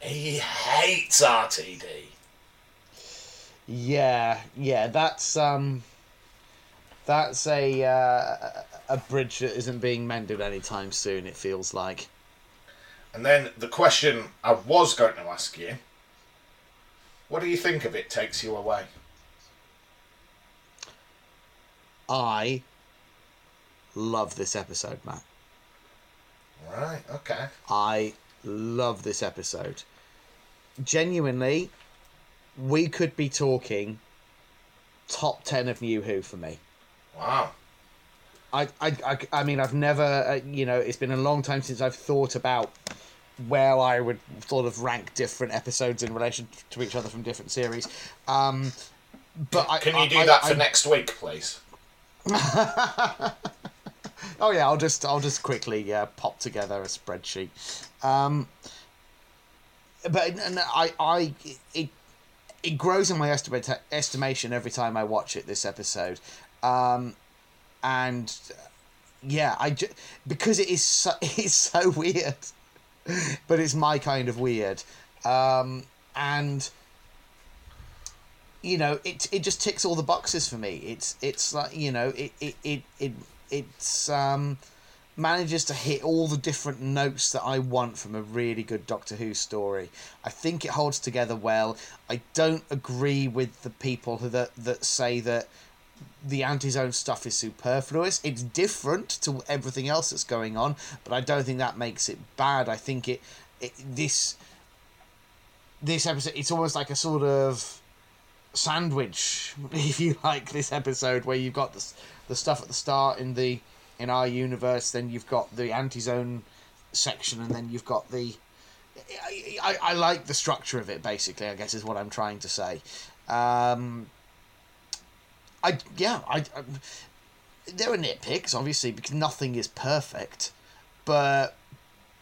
He hates RTD. Yeah, yeah, that's um, that's a uh, a bridge that isn't being mended anytime soon. It feels like. And then the question I was going to ask you what do you think of It Takes You Away? I love this episode, Matt. Right, okay. I love this episode. Genuinely, we could be talking top 10 of New Who for me. Wow. I, I, I, I mean, I've never, uh, you know, it's been a long time since I've thought about where I would sort of rank different episodes in relation to each other from different series. Um, but I, Can you do I- that for next week, please? Oh yeah, I'll just I'll just quickly uh, pop together a spreadsheet. Um, but and I I it it grows in my estimate estimation every time I watch it. This episode, um, and yeah, I ju- because it is so it's so weird, but it's my kind of weird, um, and you know it it just ticks all the boxes for me it's it's like you know it it it, it it's um manages to hit all the different notes that I want from a really good Doctor Who story. I think it holds together well. I don't agree with the people who that that say that the anti-zone stuff is superfluous. It's different to everything else that's going on, but I don't think that makes it bad. I think it, it this this episode it's almost like a sort of sandwich, if you like, this episode where you've got the, the stuff at the start in the in our universe, then you've got the anti-zone section, and then you've got the I, I, I like the structure of it. Basically, I guess is what I'm trying to say. Um, I yeah, I, I there are nitpicks obviously because nothing is perfect, but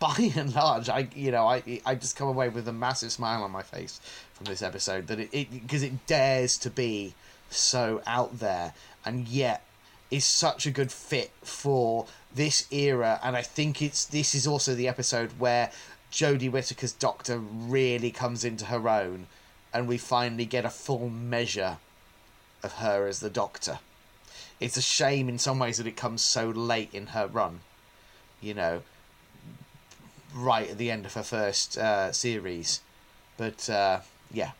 by and large, I you know I I just come away with a massive smile on my face from this episode that it because it, dares to be so out there and yet is such a good fit for this era and I think it's this is also the episode where Jodie Whittaker's Doctor really comes into her own and we finally get a full measure of her as the Doctor. It's a shame in some ways that it comes so late in her run, you know, right at the end of her first uh, series. But uh, yeah,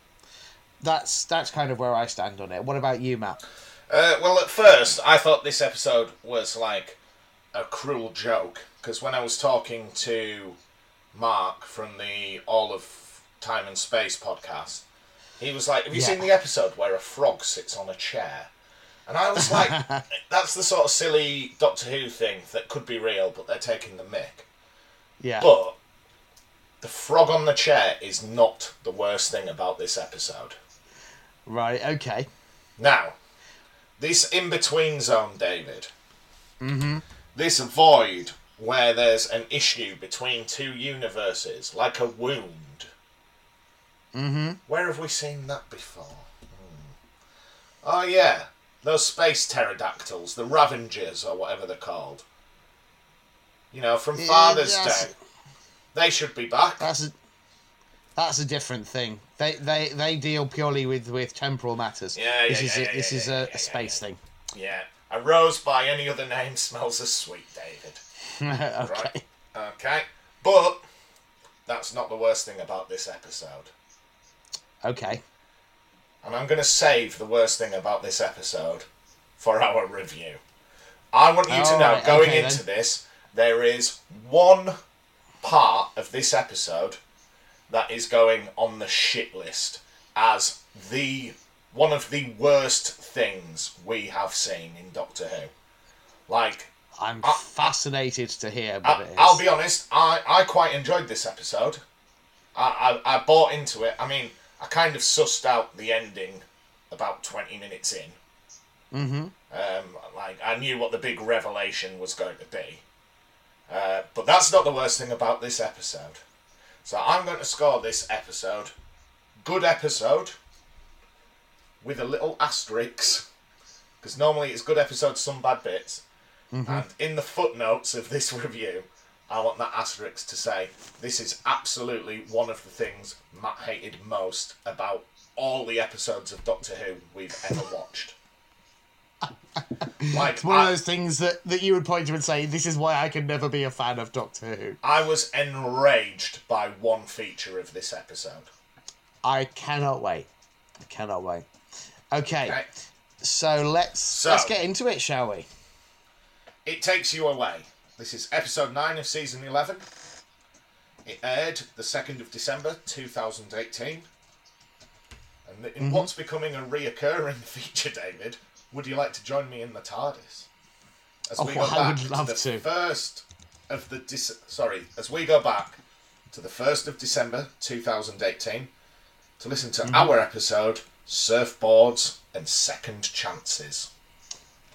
that's that's kind of where I stand on it. What about you, Matt? Uh, well, at first, I thought this episode was like a cruel joke because when I was talking to Mark from the All of Time and Space podcast, he was like, "Have you Yeah. seen the episode where a frog sits on a chair?" And I was like, "That's the sort of silly Doctor Who thing that could be real, but they're taking the mick." Yeah. But the frog on the chair is not the worst thing about this episode. right. Okay. Now, this in between zone, David. Mm-hmm. This void where there's an issue between two universes, like a wound. Mm-hmm. Where have we seen that before? Hmm. Oh, yeah. Those space pterodactyls, the Ravengers, or whatever they're called. You know, from Father's that's- Day. They should be back. That's a that's a different thing. They they they deal purely with with temporal matters. Yeah, This yeah, is yeah, a, this yeah, is a, yeah, a yeah, space Yeah. A rose by any other name smells as sweet, David. okay. Right. Okay. But that's not the worst thing about this episode. Okay. And I'm going to save the worst thing about this episode for our review. I want you to know, right, going okay, into then. this, there is one part of this episode that is going on the shit list as the one of the worst things we have seen in Doctor Who. Like, I'm I- fascinated to hear what I, it is. I'll be honest, I, I quite enjoyed this episode. I, I, I bought into it. I mean, I kind of sussed out the ending about 20 minutes in. Mm-hmm. Um, like, I knew what the big revelation was going to be. Uh, but that's not the worst thing about this episode. So I'm going to score this episode good episode with a little asterisk because normally it's good episode, some bad bits. And in the footnotes of this review, I want that asterisk to say this is absolutely one of the things Matt hated most about all the episodes of Doctor Who we've ever watched. like It's one of those things that, that you would point to and say, "This is why I can never be a fan of Doctor Who." I was enraged by one feature of this episode. I cannot wait. I cannot wait. Okay, Okay. so let's So- let's get into it, shall we? It takes you away. This is episode 9 of season 11. It aired the 2nd of December 2018. And in Mm-hmm. what's becoming a reoccurring feature, David, would you like to join me in the TARDIS? As Oh, I would love the to. first of the dis- sorry, as we go back to the 1st of December 2018 to listen to Mm-hmm. our episode Surfboards and Second Chances.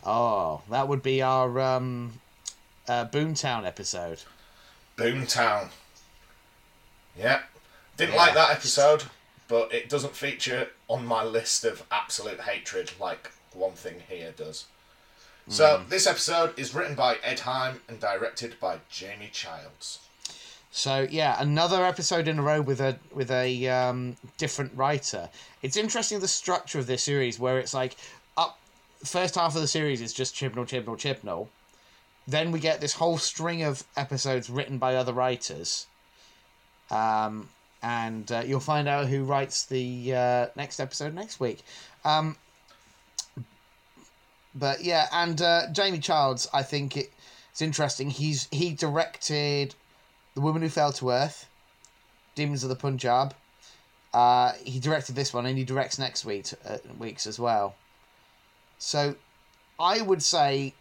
Oh, that would be our um, uh, Boomtown episode. Boomtown. Yeah. Didn't Yeah. like that episode, but it doesn't feature on my list of absolute hatred like one thing here does. So, this episode is written by Ed Hime and directed by Jamie Childs. So yeah, another episode in a row with a with a um, different writer. It's interesting the structure of this series where it's like up first half of the series is just Chibnall, Chibnall, Chibnall. Then we get this whole string of episodes written by other writers. Um, and uh, you'll find out who writes the uh, next episode next week. Um, but yeah, and uh, Jamie Childs, I think it, it's interesting. He's he directed the Woman Who Fell to Earth, Demons of the Punjab. Uh, he directed this one, and he directs next week uh, weeks as well. So, I would say,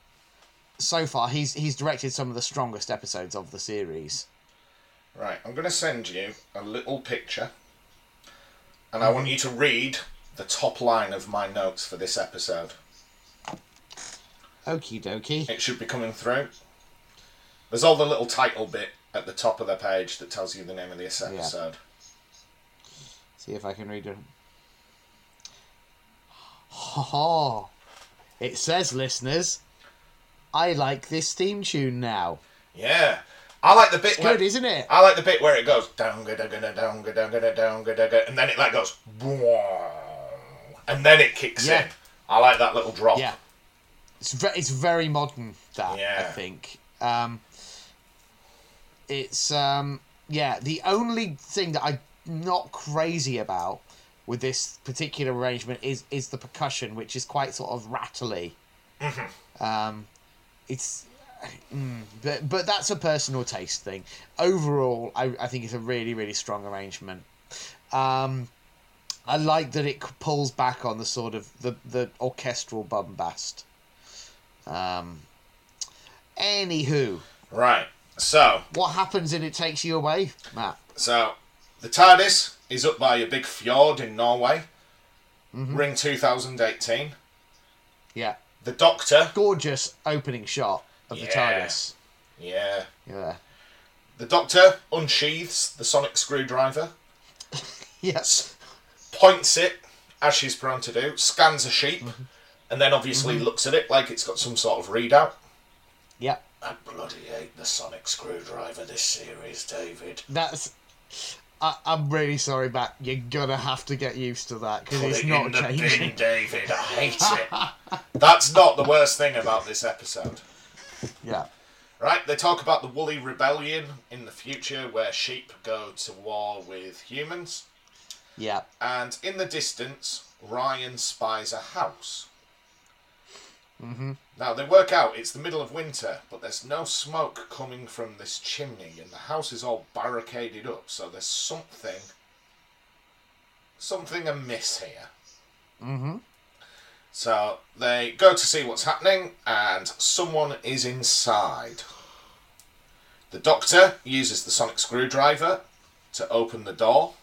so far he's he's directed some of the strongest episodes of the series. Right, I'm going to send you a little picture, and I want you to read the top line of my notes for this episode. Okie dokie. It should be coming through. There's all the little title bit at the top of the page that tells you the name of this episode. See if I can read it. Ha ha. It says, listeners, I like this theme tune now. Yeah, I like the bit. It's where, good, isn't it? I like the bit where it goes down, da, ga, da, down, da, ga, da, down, da, ga, and then it like goes, and then it kicks Yeah. in. I like that little drop. Yeah. It's, ve- it's very modern, that, I think. Um, it's, um, yeah, the only thing that I'm not crazy about with this particular arrangement is, is the percussion, which is quite sort of rattly. Um, it's. Mm, but but that's a personal taste thing. Overall, I, I think it's a really really strong arrangement. Um, I like that it pulls back on the sort of the, the orchestral bombast. Um, anywho, Right. So, what happens and it takes you away, Matt? so the TARDIS is up by a big fjord in Norway. Ring 2018. Yeah, The Doctor. gorgeous opening shot of the TARDIS. Yeah. Yeah. The Doctor unsheathes the sonic screwdriver, Yes. points it as she's prone to do, scans a sheep, and then obviously mm-hmm. looks at it like it's got some sort of readout. Yeah. I bloody hate the sonic screwdriver this series, David. That's. I, I'm really sorry, Matt. You're gonna have to get used to that because it's it not in the changing. bin, David. I hate it. That's not the worst thing about this episode. Yeah. Right, they talk about the Woolly Rebellion in the future where sheep go to war with humans. Yeah. And in the distance, Ryan spies a house. Mm-hmm. Now, they work out it's the middle of winter, but there's no smoke coming from this chimney, and the house is all barricaded up, so there's something. something amiss here. Mm-hmm. So they go to see what's happening, and someone is inside. The doctor uses the sonic screwdriver to open the door,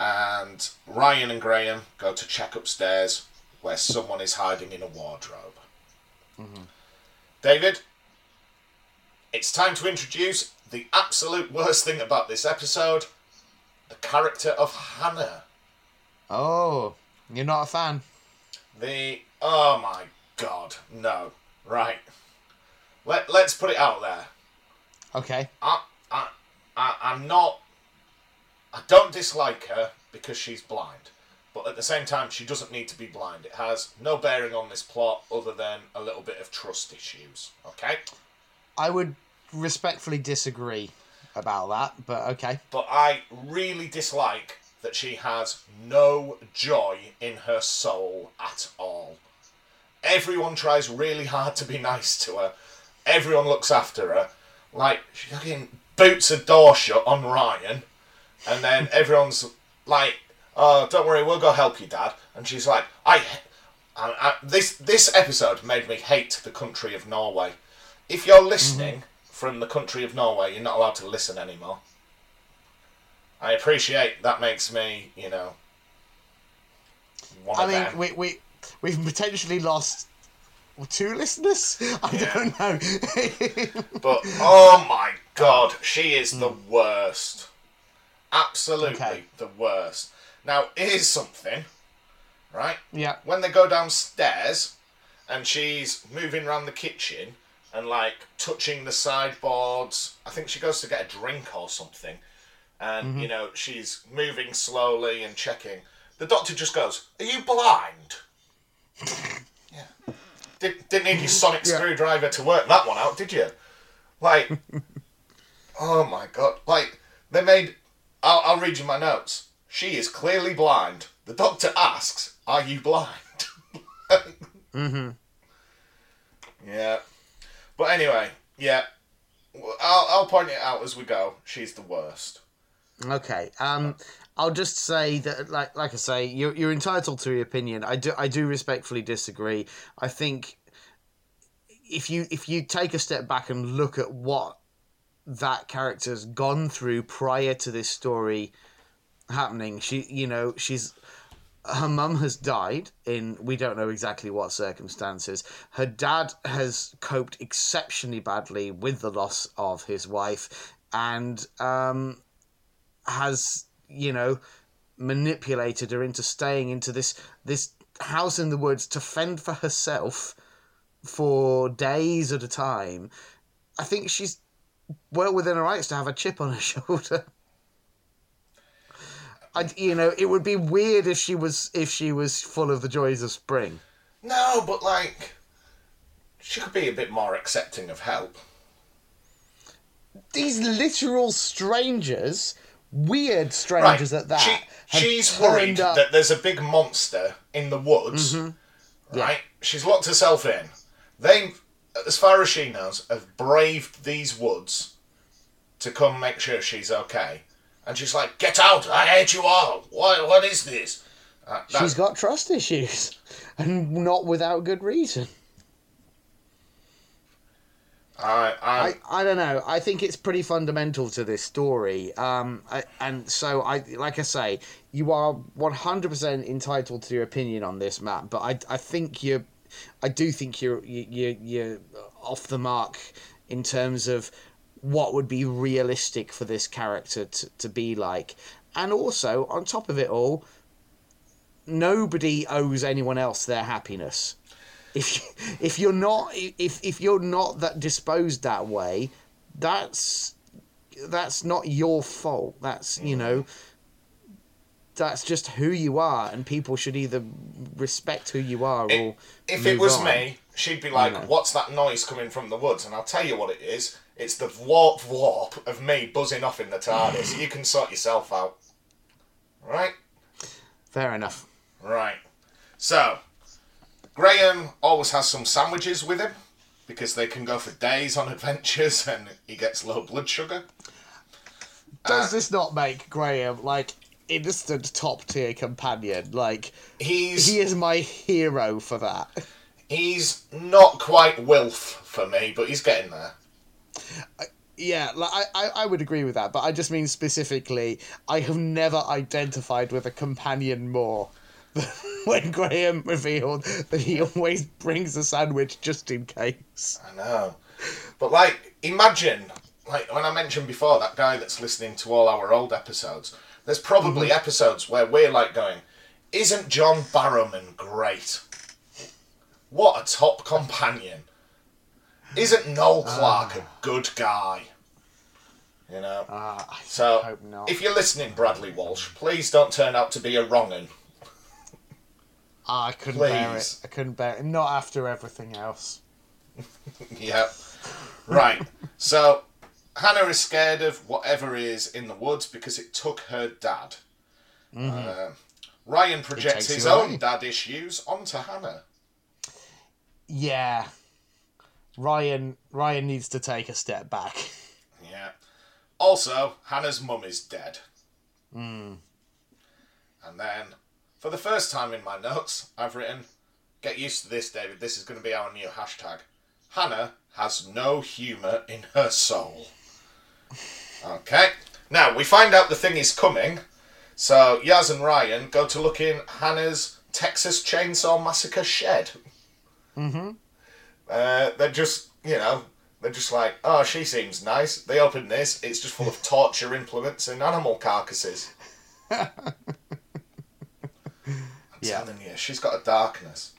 and Ryan and Graham go to check upstairs where someone is hiding in a wardrobe. Mm-hmm. David, it's time to introduce the absolute worst thing about this episode the character of Hannah. Oh, you're not a fan? The oh my god, no. Right. Let let's put it out there. Okay. I I, I I'm not I don't dislike her because she's blind. But at the same time she doesn't need to be blind. It has no bearing on this plot other than a little bit of trust issues. Okay? I would respectfully disagree about that, but okay. But I really dislike that she has no joy in her soul at all. Everyone tries really hard to be nice to her. Everyone looks after her. Like, she fucking boots a door shut on Ryan. And then everyone's like, oh, don't worry, we'll go help you, Dad. And she's like, I. I, I this, this episode made me hate the country of Norway. If you're mm-hmm. listening from the country of Norway, you're not allowed to listen anymore. I appreciate that makes me, you know, I mean, them. we we we've potentially lost two listeners. I Yeah. don't know. But oh my god, she is the hmm. worst. Absolutely Okay. the worst. Now, here's something, right? yeah. When they go downstairs and she's moving around the kitchen and like touching the sideboards, I think she goes to get a drink or something. And mm-hmm. you know, she's moving slowly and checking. The doctor just goes, Are you blind? yeah. Did, didn't need your sonic Yeah. screwdriver to work that one out, did you? Like, oh my god. Like, they made. I'll, I'll read you my notes. She is clearly blind. The doctor asks, Are you blind? Mm-hmm. Yeah. But anyway, yeah. I'll, I'll point it out as we go. She's the worst. Okay. Um, I'll just say that, like, like I say, you're you're entitled to your opinion. I do I do respectfully disagree. I think if you if you take a step back and look at what that character's gone through prior to this story happening. She, you know, she's her mum has died in we don't know exactly what circumstances. Her dad has coped exceptionally badly with the loss of his wife and um, has, you know, manipulated her into staying into this this house in the woods to fend for herself for days at a time. I think she's well within her rights to have a chip on her shoulder. I, you know, it would be weird if she was if she was full of the joys of spring. No, but like, she could be a bit more accepting of help. These literal strangers, weird strangers at that. She, she's worried up- that there's a big monster in the woods, Mm-hmm. right? She's locked herself in. They, as far as she knows, have braved these woods to come make sure she's okay. And she's like, "Get out! I hate you all! What? What is this?" Uh, that- She's got trust issues, and not without good reason. I, I, I, I don't know. I think it's pretty fundamental to this story. Um, I, and so I, like I say, you are one hundred percent entitled to your opinion on this, Matt. But I, I think you're, I do think you're, you, you, you're off the mark in terms of what would be realistic for this character to, to be like, and also on top of it all, nobody owes anyone else their happiness if if you're not if if you're not that disposed that way that's that's not your fault that's you mm. know that's just who you are and people should either respect who you are or If, if it was on. me, she'd be like. "What's that noise coming from the woods?" And I'll tell you what it is. It's the warp warp of me buzzing off in the TARDIS. you can sort yourself out. Right? fair enough Right. So, Graham always has some sandwiches with him because they can go for days on adventures and he gets low blood sugar. does uh, this not make graham like instant top tier companion like He's he is my hero for that he's not quite Wilf for me, but he's getting there. Yeah, like I, I, I would agree with that, but I just mean specifically, I have never identified with a companion more than when Graham revealed that he always brings a sandwich just in case. I know. But like, imagine, like when I mentioned before, that guy that's listening to all our old episodes. There's probably mm-hmm. episodes where we're like going, "Isn't John Barrowman great? What a top companion! Isn't Noel Clarke a good guy?" You know. Uh, I so, hope not. if you're listening, Bradley Walsh, please don't turn out to be a wrong'un. I couldn't bear it. I couldn't bear it. Not after everything else. Yep. Right. So Hannah is scared of whatever is in the woods because it took her dad. Uh, Ryan projects his own dad issues onto Hannah. Yeah. Ryan Ryan needs to take a step back. Yeah. Also, Hannah's mum is dead. And then, for the first time in my notes, I've written, get used to this, David. This is going to be our new hashtag. Hannah has no humour in her soul. Okay. Now, we find out the thing is coming. So, Yaz and Ryan go to look in Hannah's Texas Chainsaw Massacre shed. Mm-hmm. Uh, they're just, you know, they're just like, oh, she seems nice. They open this, it's just full of torture implements and animal carcasses. I'm Yeah. telling you, she's got a darkness.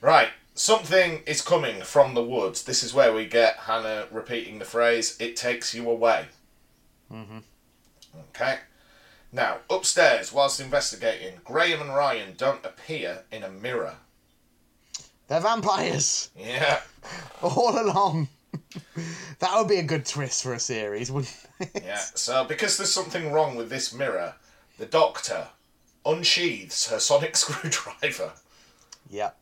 Right, something is coming from the woods. This is where we get Hannah repeating the phrase, it takes you away. Mm-hmm. Okay. Now, upstairs, whilst investigating, Graham and Ryan don't appear in a mirror. They're vampires Yeah. all along. that would be a good twist for a series, wouldn't it? Yeah, so because there's something wrong with this mirror, the doctor unsheathes her sonic screwdriver, Yep.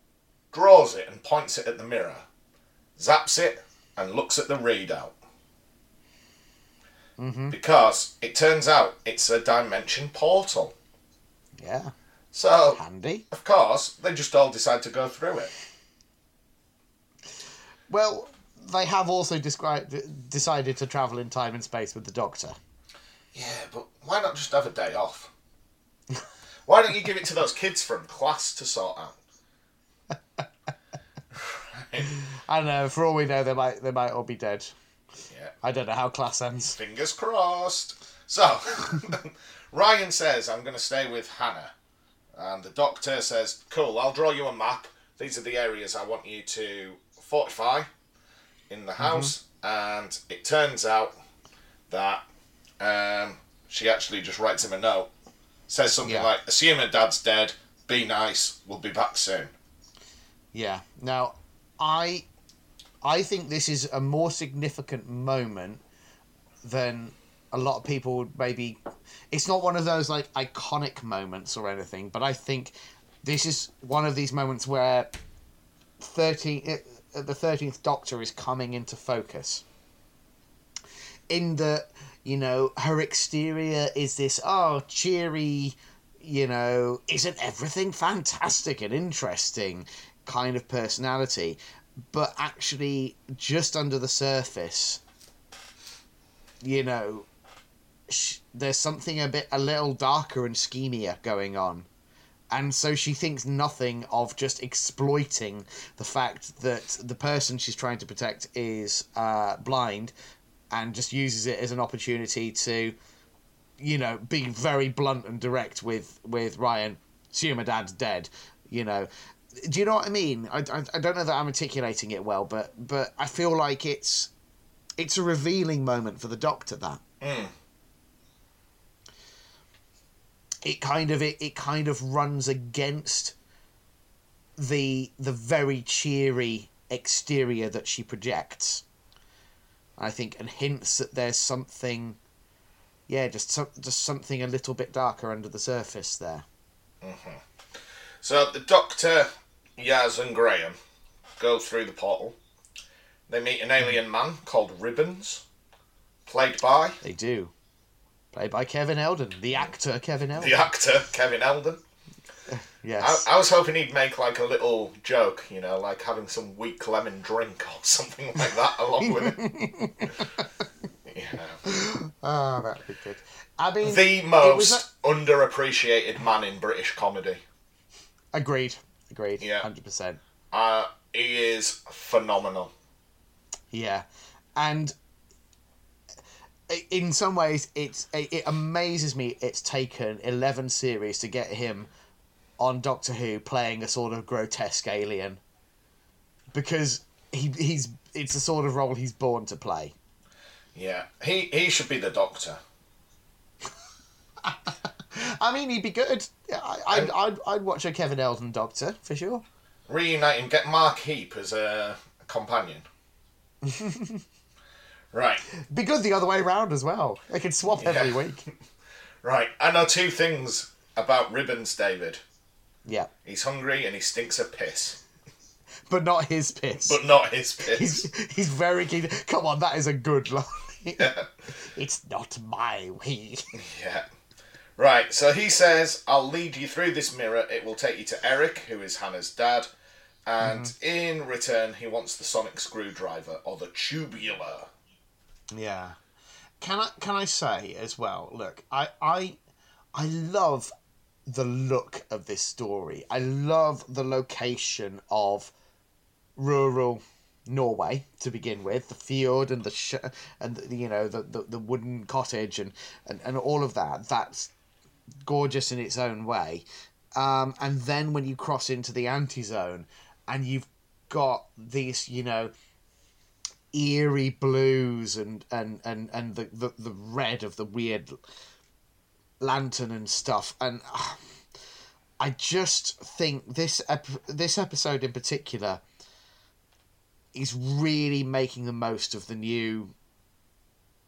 draws it and points it at the mirror, zaps it, and looks at the readout. Mm-hmm. Because it turns out it's a dimension portal. Yeah. So, Handy. of course, they just all decide to go through it. Well, they have also described decided to travel in time and space with the Doctor. Yeah, but why not just have a day off? why don't you give it to those kids from class to sort out? I don't know. For all we know, they might they might all be dead. Yeah. I don't know how class ends. Fingers crossed. So, Ryan says, I'm going to stay with Hannah. And the doctor says, Cool, I'll draw you a map. These are the areas I want you to fortify in the house. And it turns out that um, she actually just writes him a note. Says something Yeah. like, Assuming dad's dead, be nice, we'll be back soon. Yeah. Now, I I think this is a more significant moment than a lot of people would maybe. It's not one of those like iconic moments or anything, but I think this is one of these moments where thirteen uh, the thirteenth Doctor is coming into focus. In the, you know, her exterior is this oh cheery, you know, isn't everything fantastic and interesting kind of personality, but actually just under the surface, you know, there's something a bit a little darker and schemier going on. And so she thinks nothing of just exploiting the fact that the person she's trying to protect is uh, blind and just uses it as an opportunity to, you know, be very blunt and direct with, with Ryan. Assume my dad's dead, you know. Do you know what I mean? I, I, I don't know that I'm articulating it well, but but I feel like it's it's a revealing moment for the Doctor that Mm. It kind of it, it kind of runs against the the very cheery exterior that she projects. I think and hints that there's something yeah just some, just something a little bit darker under the surface there. Mm-hmm. So the Doctor, Yaz, and Graham go through the portal. They meet an alien man called Ribbons, played by they do played by kevin eldon the actor kevin eldon the actor Kevin Eldon. yes I, I was hoping he'd make like a little joke, you know, like having some weak lemon drink or something like that along with it. yeah. oh that'd be good i mean The most underappreciated man in British comedy. agreed agreed Yeah. 100% Uh, he is phenomenal. Yeah, and in some ways, it's it it amazes me. It's taken eleven series to get him on Doctor Who playing a sort of grotesque alien, because he he's it's the sort of role he's born to play. Yeah, he he should be the Doctor. I mean, he'd be good. I, I'd, I'd I'd watch a Kevin Eldon Doctor for sure. Reunite him. Get Mark Heap as a companion. right, Be good the other way around as well. They could swap every week. right. I know two things about Ribbons, David. Yeah, He's hungry and he stinks of piss, but not his piss. but not his piss. He's he's very keen. Come on, that is a good line. Yeah. It's not my way. Yeah. Right, so he says, I'll lead you through this mirror. It will take you to Eric, who is Hannah's dad. And mm-hmm. in return, he wants the sonic screwdriver or the tubular. Yeah. Can I can I say as well? Look, I I I love the look of this story. I love the location of rural Norway to begin with, the fjord and the sh- and the, you know the, the the wooden cottage and, and and all of that. That's gorgeous in its own way. Um, and then when you cross into the anti-zone and you've got these, you know, eerie blues and and and and the the, the red of the weird lantern and stuff. And ah, I just think this ep- this episode in particular is really making the most of the new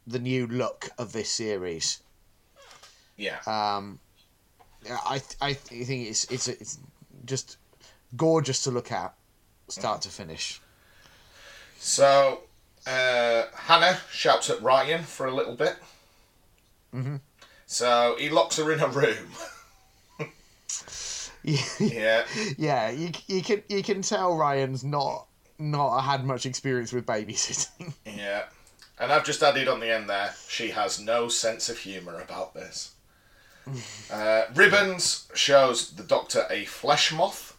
the new look of this series. Yeah. um I I think it's it's it's just gorgeous to look at start to finish. So, uh, Hannah shouts at Ryan for a little bit. Mhm. So, he locks her in a room. yeah yeah. you you can you can tell Ryan's not not had much experience with babysitting. Yeah. And I've just added on the end there, she has no sense of humour about this. Uh, Ribbons shows the Doctor a flesh moth,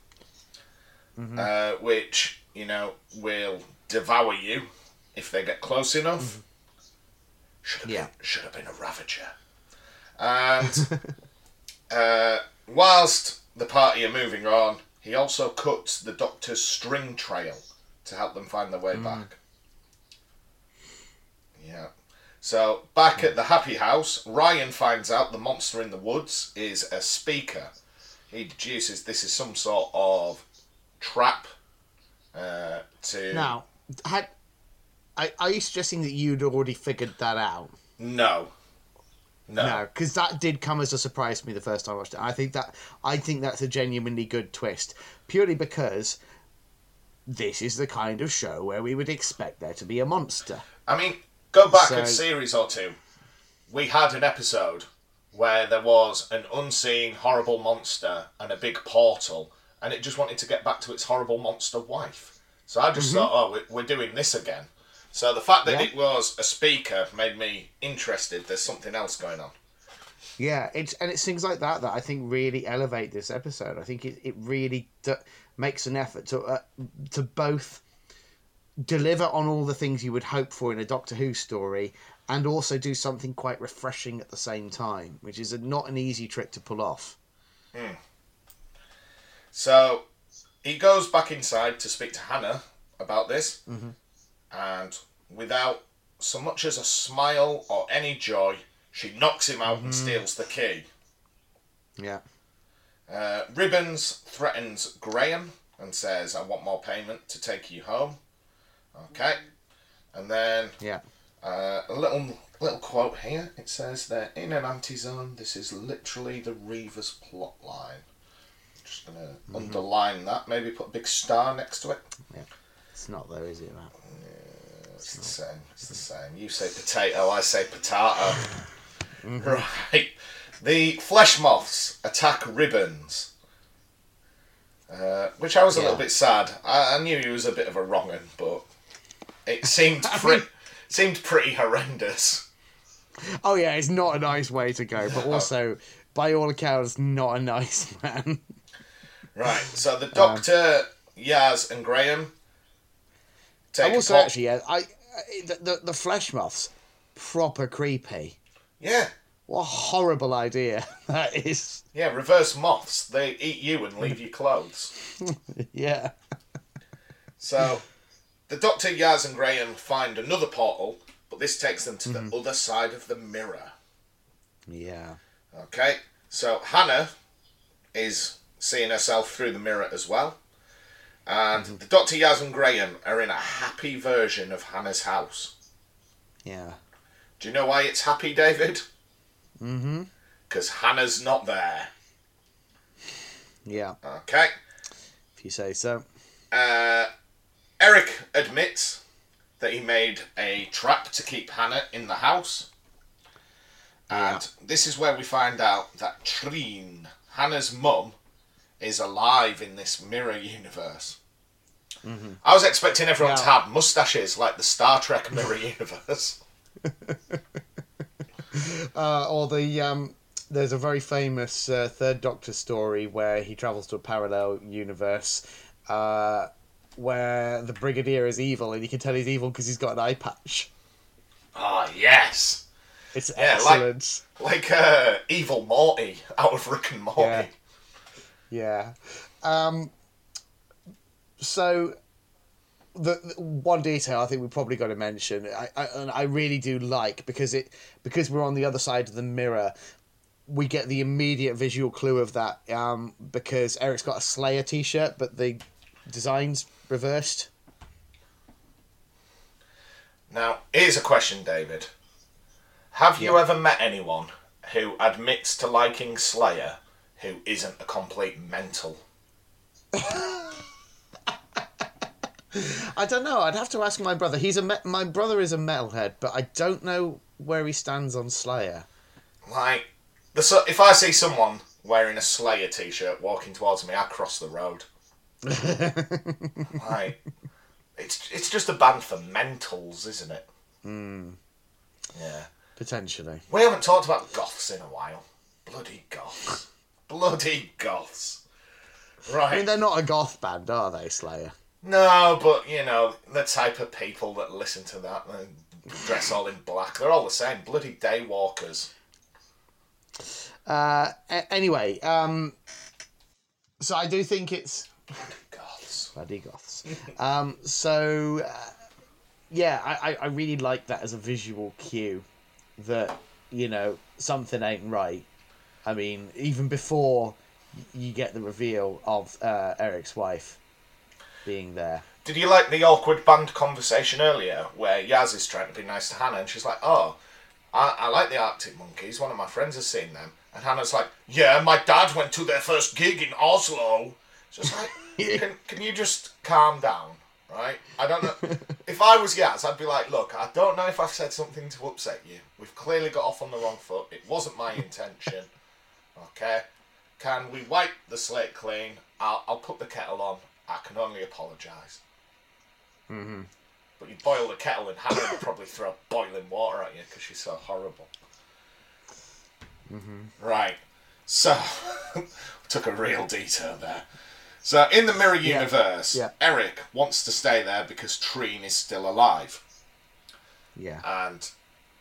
uh, which, you know, will devour you if they get close enough. Should have, Yeah. been, should have been a Ravager. And uh, whilst the party are moving on, he also cuts the Doctor's string trail to help them find their way back. Yeah. So back at the happy house, Ryan finds out the monster in the woods is a speaker. He deduces this is some sort of trap uh, to. Now, had I, are you suggesting that you'd already figured that out? No. No. No, because that did come as a surprise to me the first time I watched it. I think that I think that's a genuinely good twist, purely because this is the kind of show where we would expect there to be a monster. I mean, go back a series or two. We had an episode where there was an unseen horrible monster and a big portal, and it just wanted to get back to its horrible monster wife. So I just mm-hmm. thought, oh, we're doing this again. So the fact that Mm-hmm. Yeah. it was a speaker made me interested. There's something else going on. Yeah, it's and it's things like that that I think really elevate this episode. I think it, it really d- makes an effort to uh, to both deliver on all the things you would hope for in a Doctor Who story, and also do something quite refreshing at the same time, which is a, not an easy trick to pull off. So he goes back inside to speak to Hannah about this, and without so much as a smile or any joy, she knocks him out and steals the key. Yeah, Uh, Ribbons threatens Graham and says, I want more payment to take you home. Okay. And then yeah, uh, a little little quote here. It says they're in an anti-zone. This is literally the Reavers plot line. Just going to underline that. Maybe put a big star next to it. Yeah. it's not though, is it? Matt? It's the same. It's the same. You say potato, I say potato. Right. The flesh moths attack ribbons. Uh, which I was a little bit sad. I, I knew he was a bit of a wrong un, but it seemed pretty, seemed pretty horrendous. Oh yeah, it's not a nice way to go, but also, by all accounts, not a nice man. Right. So the Doctor, Yaz, and Graham I'm a also actually, yeah, I, I the, the the flesh moths, proper creepy. yeah. What a horrible idea that is. Yeah, reverse moths. They eat you and leave your clothes. Yeah. So, the Doctor, Yaz, and Graham find another portal, but this takes them to Mm-hmm. the other side of the mirror. Yeah. Okay, so Hannah is seeing herself through the mirror as well. And Mm-hmm. the Doctor, Yaz, and Graham are in a happy version of Hannah's house. Yeah. Do you know why it's happy, David? Mm-hmm. Because Hannah's not there. Yeah. Okay. If you say so. Uh, Eric admits that he made a trap to keep Hannah in the house. And this is where we find out that Trine, Hannah's mum, is alive in this mirror universe. I was expecting everyone to have mustaches like the Star Trek mirror universe. Uh, or the um, there's a very famous uh, Third Doctor story where he travels to a parallel universe, uh, where the Brigadier is evil, and you can tell he's evil because he's got an eye patch. Ah, yes. It's Yeah, like- Like uh, Evil Morty out of Rick and Morty. Yeah. Yeah. Um, so, the, the one detail I think we probably got to mention, I, I and I really do like because it because we're on the other side of the mirror. We get the immediate visual clue of that um, because Eric's got a Slayer T-shirt, but the design's reversed. Now, here's a question, David. Have you Yeah. ever met anyone who admits to liking Slayer who isn't a complete mental? I don't know. I'd have to ask my brother. He's a me- my brother is a metalhead, but I don't know where he stands on Slayer. Like, the so- if I see someone wearing a Slayer t-shirt walking towards me, I cross the road. like, It's it's just a band for mentals, isn't it? Hmm. Yeah. Potentially. We haven't talked about goths in a while. Bloody goths. Bloody goths. Right. I mean, they're not a goth band, are they, Slayer? No, but you know the type of people that listen to that and dress all in black. They're all the same. Bloody daywalkers. Uh, a- anyway, um, so I do think it's Goths. bloody goths. um, so uh, yeah, I, I, I really like that as a visual cue that you know something ain't right. I mean, even before you get the reveal of uh, Eric's wife being there. Did you like the awkward band conversation earlier where Yaz is trying to be nice to Hannah and she's like, "Oh, I, I like the Arctic Monkeys. One of my friends has seen them." And Hannah's like, "Yeah, my dad went to their first gig in Oslo." It's just like, can, can you just calm down, right? I don't know. if I was Yaz, I'd be like, "Look, I don't know if I've said something to upset you. We've clearly got off on the wrong foot. It wasn't my intention. Okay, can we wipe the slate clean? I'll, I'll put the kettle on. I can only apologise." Mm-hmm. But you boil the kettle and Hannah would probably throw boiling water at you because she's so horrible. Mm-hmm. Right. So, took a real detour there. So, in the mirror universe, Yeah. Eric wants to stay there because Treen is still alive. Yeah. And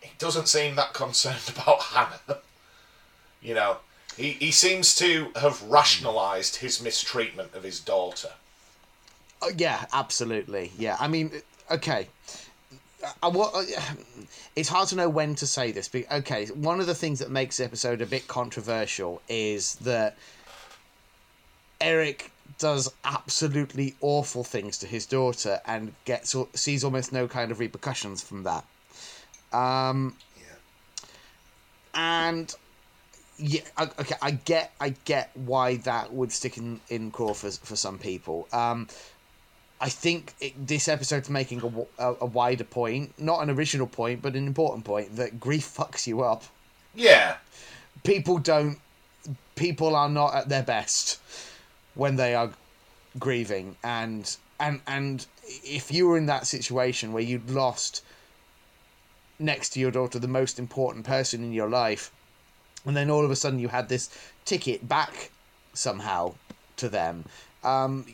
he doesn't seem that concerned about Hannah. You know, he, he seems to have rationalised his mistreatment of his daughter. Oh, yeah, absolutely. Yeah, I mean, okay. I, what, uh, it's hard to know when to say this. But okay, one of the things that makes the episode a bit controversial is that Eric does absolutely awful things to his daughter and gets sees almost no kind of repercussions from that. Um, and yeah, okay, I get, I get why that would stick in in core for for some people. Um, I think it, this episode's making a a wider point, not an original point, but an important point that grief fucks you up. Yeah. People don't, people are not at their best when they are grieving, and and and if you were in that situation where you'd lost next to your daughter the most important person in your life, and then all of a sudden you had this ticket back somehow to them. Um,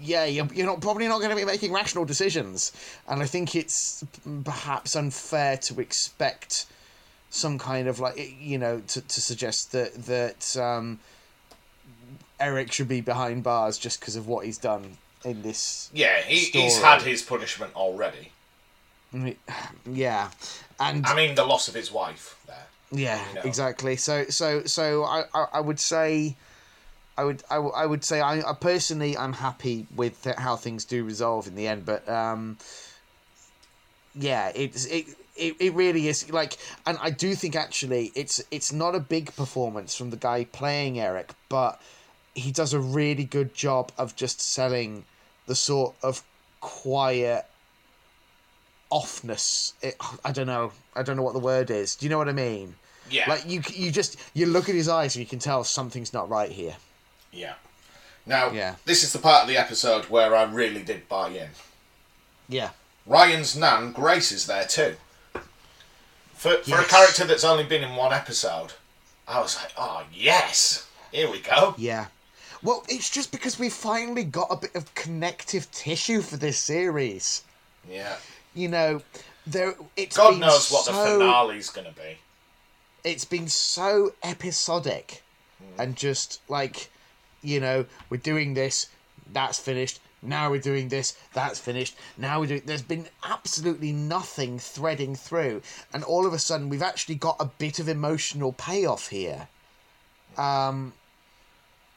yeah, you're, you're not probably not going to be making rational decisions, and I think it's perhaps unfair to expect some kind of like you know to, to suggest that that um, Eric should be behind bars just because of what he's done in this. Yeah, he, he's had his punishment already. Yeah, and I mean, the loss of his wife there. Yeah, you know. exactly. So, so, so I, I, I would say, I would, I, would- I would say, I, I personally, I'm happy with how things do resolve in the end. But, um, yeah, it's it, it, it really is like, and I do think actually, it's it's not a big performance from the guy playing Eric, but he does a really good job of just selling the sort of quiet offness. It, I don't know. I don't know what the word is. Do you know what I mean? Yeah. Like you, you just you look at his eyes and you can tell something's not right here. Yeah. Now, Yeah. this is the part of the episode where I really did buy in. Yeah. Ryan's nan, Grace, is there too. For, for a character that's only been in one episode, I was like, oh, yes, here we go. Yeah. Well, it's just because we finally got a bit of connective tissue for this series. Yeah. You know, there. It's God been knows what the so- finale's going to be. it's been so episodic and just like you know we're doing this that's finished now we're doing this that's finished now we're doing there's been absolutely nothing threading through and all of a sudden we've actually got a bit of emotional payoff here um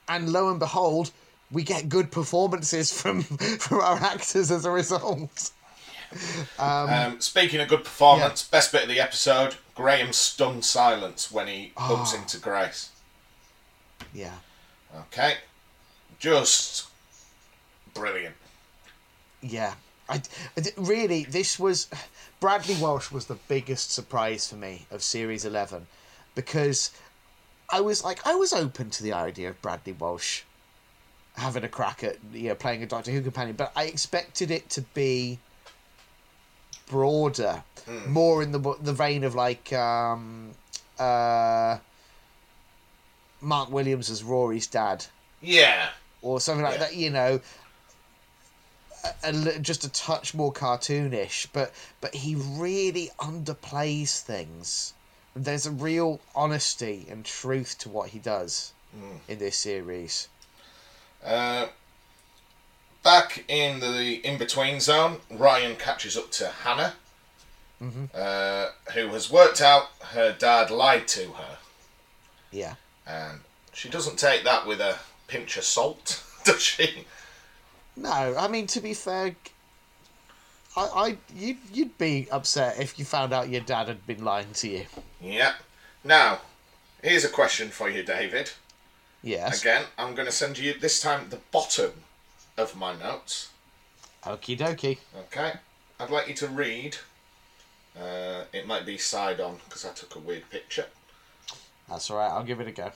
and lo and behold we get good performances from from our actors as a result Um, speaking of good performance, best bit of the episode, Graham's stunned silence when he bumps into Grace. yeah Okay. Just brilliant. Yeah, I, I really this was Bradley Walsh was the biggest surprise for me of series eleven because I was like I was open to the idea of Bradley Walsh having a crack at you know playing a Doctor Who companion, but I expected it to be broader, more in the the vein of like um, uh, Mark Williams as Rory's dad Yeah. or something like Yeah. that. You know, a, a just a touch more cartoonish, but but he really underplays things. There's a real honesty and truth to what he does in this series. Uh, back in the in between zone, Ryan catches up to Hannah, uh, who has worked out her dad lied to her, Yeah. and she doesn't take that with a pinch of salt, does she? No, I mean to be fair, I, I you'd you'd be upset if you found out your dad had been lying to you. Yeah. Now, here's a question for you, David. Yes. Again, I'm going to send you this time the bottom of my notes. Okie dokie. Okay. I'd like you to read. Uh, it might be side on because I took a weird picture. That's all right. I'll give it a go.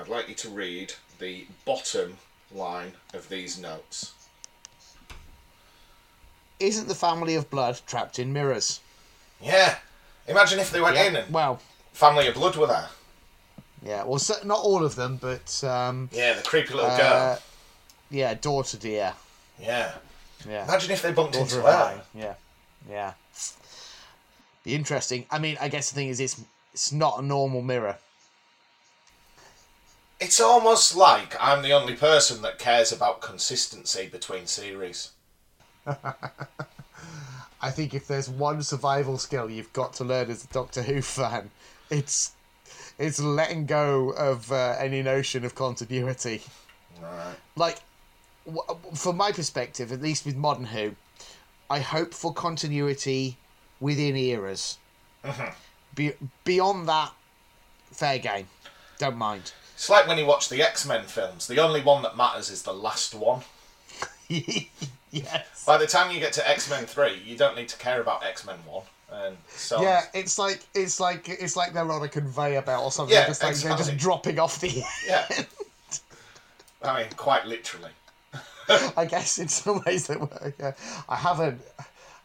I'd like you to read the bottom line of these notes. Isn't the family of blood trapped in mirrors? Yeah. Imagine if they went in and Well, family of blood were there. yeah. Well, not all of them, but um, Yeah, the creepy little uh, girl. Yeah, daughter dear. Yeah. Yeah. Imagine if they bumped Daughter into her. Yeah. Yeah. Be interesting. I mean, I guess the thing is, it's it's not a normal mirror. It's almost like I'm the only person that cares about consistency between series. I think if there's one survival skill you've got to learn as a Doctor Who fan, it's it's letting go of uh, any notion of continuity. Right. Like, from my perspective, at least with modern Who, I hope for continuity within eras. Mm-hmm. Be- beyond that, fair game. Don't mind. It's like when you watch the X Men films. The only one that matters is the last one. yes. By the time you get to X Men Three, you don't need to care about X Men One, and so. Yeah, it's like it's like it's like they're on a conveyor belt or something. Yeah, just like they're just dropping off the. End. Yeah. I mean, quite literally. I guess in some ways they work. Yeah. I haven't.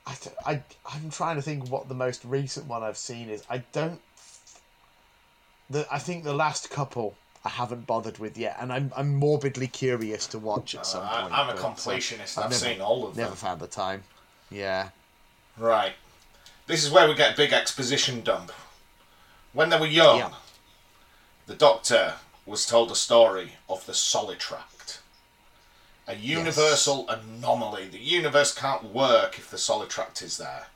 I, I I'm trying to think what the most recent one I've seen is. I don't. The I think the last couple I haven't bothered with yet, and I'm I'm morbidly curious to watch at some I, point. I'm a uh, completionist. I've I've never- seen all of them. Never found the time. Yeah. Right. This is where we get a big exposition dump. When they were young, Yeah. the Doctor was told a story of the Solitract. A universal anomaly. The universe can't work if the Solitract is there.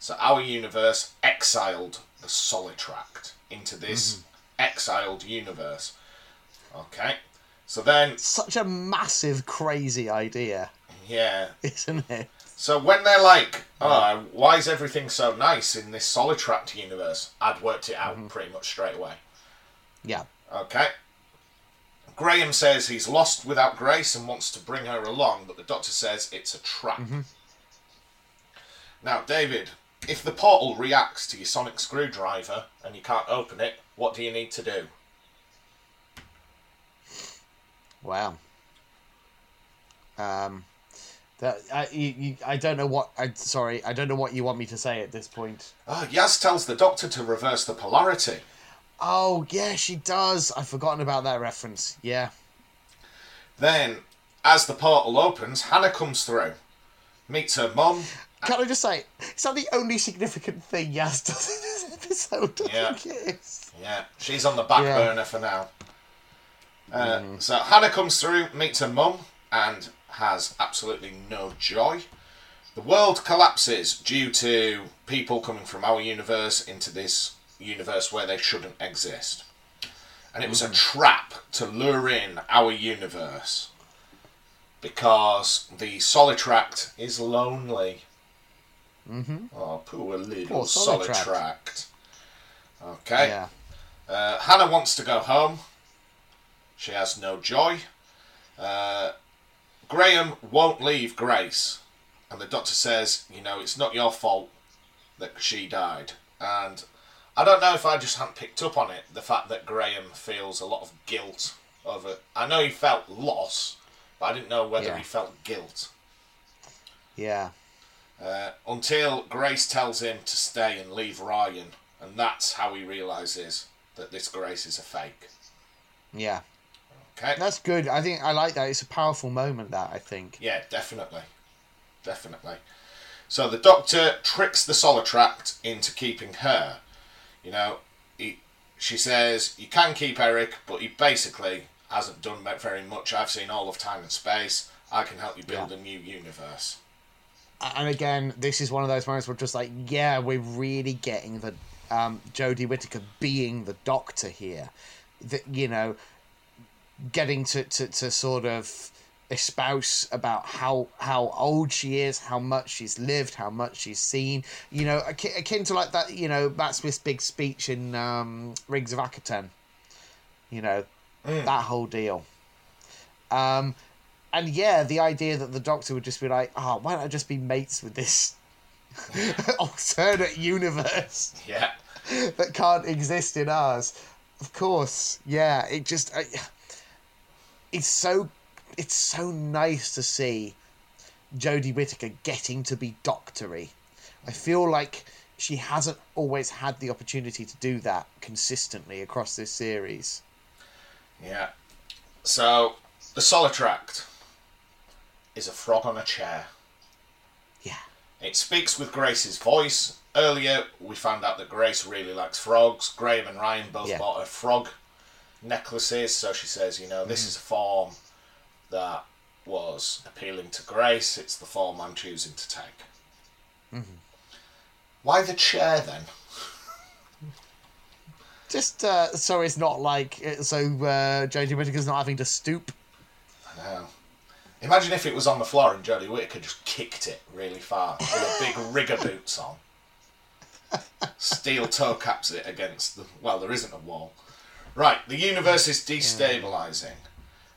So our universe exiled the Solitract into this mm-hmm. exiled universe. Okay. So then, Such a massive, crazy idea, yeah, isn't it? So when they're like, "Oh, why is everything so nice in this Solitract universe?" I'd worked it out mm-hmm. pretty much straight away. Yeah. Okay. Graham says he's lost without Grace and wants to bring her along, but the Doctor says it's a trap. Now, David, if the portal reacts to your sonic screwdriver and you can't open it, what do you need to do? Wow. Um, that I you, you, I don't know what I sorry I don't know what you want me to say at this point. Oh, Yaz tells the Doctor to reverse the polarity. Oh yeah, she does. I've forgotten about that reference. Yeah. Then, as the portal opens, Hannah comes through, meets her mum, Can I just say, is that the only significant thing Yaz does in this episode? I Yeah. think it is. Yeah, she's on the back Yeah. burner for now. Uh, So Hannah comes through, meets her mum, and has absolutely no joy. The world collapses due to people coming from our universe into this universe where they shouldn't exist. And it was a trap to lure in our universe because the Solitract is lonely. Mm-hmm. Oh, poor little Poor Solitract. Solitract. Okay. Yeah. Uh, Hannah wants to go home. She has no joy. Uh, Graham won't leave Grace. And the doctor says, you know, it's not your fault that she died. And I don't know if I just hadn't picked up on it, the fact that Graham feels a lot of guilt over I know he felt loss, but I didn't know whether Yeah. he felt guilt. Yeah. Uh, until Grace tells him to stay and leave Ryan, and that's how he realizes that this Grace is a fake. Yeah. Okay? That's good. I think I like that. It's a powerful moment. That I think. Yeah, definitely. Definitely. So the doctor tricks the Solitract into keeping her. You know, he, she says, you can keep Eric, but he basically hasn't done very much. I've seen all of time and space. I can help you build Yeah. a new universe. and again, this is one of those moments where just like, yeah, we're really getting the um, Jodie Whittaker being the Doctor here. That you know, getting to, to, to sort of espouse about how how old she is, how much she's lived, how much she's seen. You know, akin, akin to like that. You know, Matt Smith's big speech in um, Rings of Akhaten. You know, that whole deal. Um, and yeah, the idea that the Doctor would just be like, "Oh, why don't I just be mates with this alternate universe Yeah. that can't exist in ours?" Of course, yeah. It just, I, it's so, it's so nice to see Jodie Whittaker getting to be doctory. I feel like she hasn't always had the opportunity to do that consistently across this series. Yeah. So the Solitract is a frog on a chair. Yeah. It speaks with Grace's voice. Earlier, we found out that Grace really likes frogs. Graham and Ryan both Yeah. bought her frog necklaces, so she says, you know, this mm. is a form that was appealing to Grace. It's the form I'm choosing to take. Why the chair then? Just uh, so it's not like so uh, Jodie Whittaker's not having to stoop. I know. Imagine if it was on the floor and Jodie Whittaker just kicked it really far with a big rigger boots on. Steel toe caps it against the. Well, there isn't a wall. Right, the universe is destabilizing.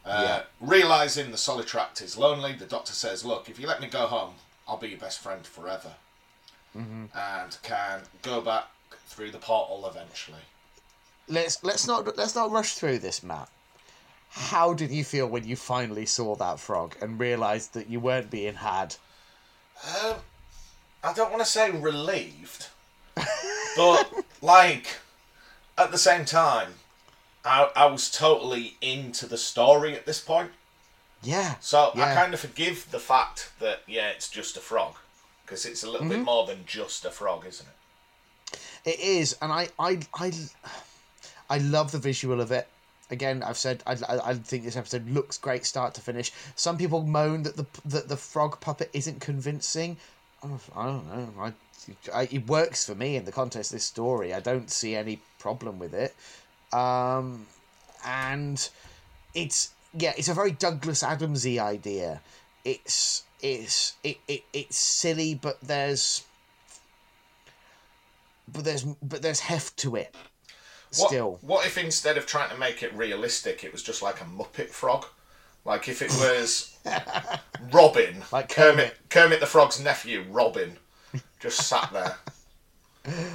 Uh, Yeah. Realizing the Solitract is lonely, the doctor says, Look, if you let me go home, I'll be your best friend forever. And can go back through the portal eventually. Let's let's not let's not rush through this, Matt. How did you feel when you finally saw that frog and realised that you weren't being had? Um, I don't want to say relieved, but like at the same time, I, I was totally into the story at this point. Yeah. So I kind of forgive the fact that yeah, it's just a frog because it's a little Mm-hmm. bit more than just a frog, isn't it? It is, and I, I, I, I love the visual of it. Again, I've said I, I, I think this episode looks great, start to finish. Some people moan that the that the frog puppet isn't convincing. Oh, I don't know. I, I, it works for me in the context of this story. I don't see any problem with it. Um, and it's yeah, it's a very Douglas Adamsy idea. It's it's it, it it's silly, but there's but there's but there's heft to it. What, Still, what if instead of trying to make it realistic, it was just like a Muppet frog? Like if it was Robin, Like Kermit, Kermit the Frog's nephew, Robin, just sat there.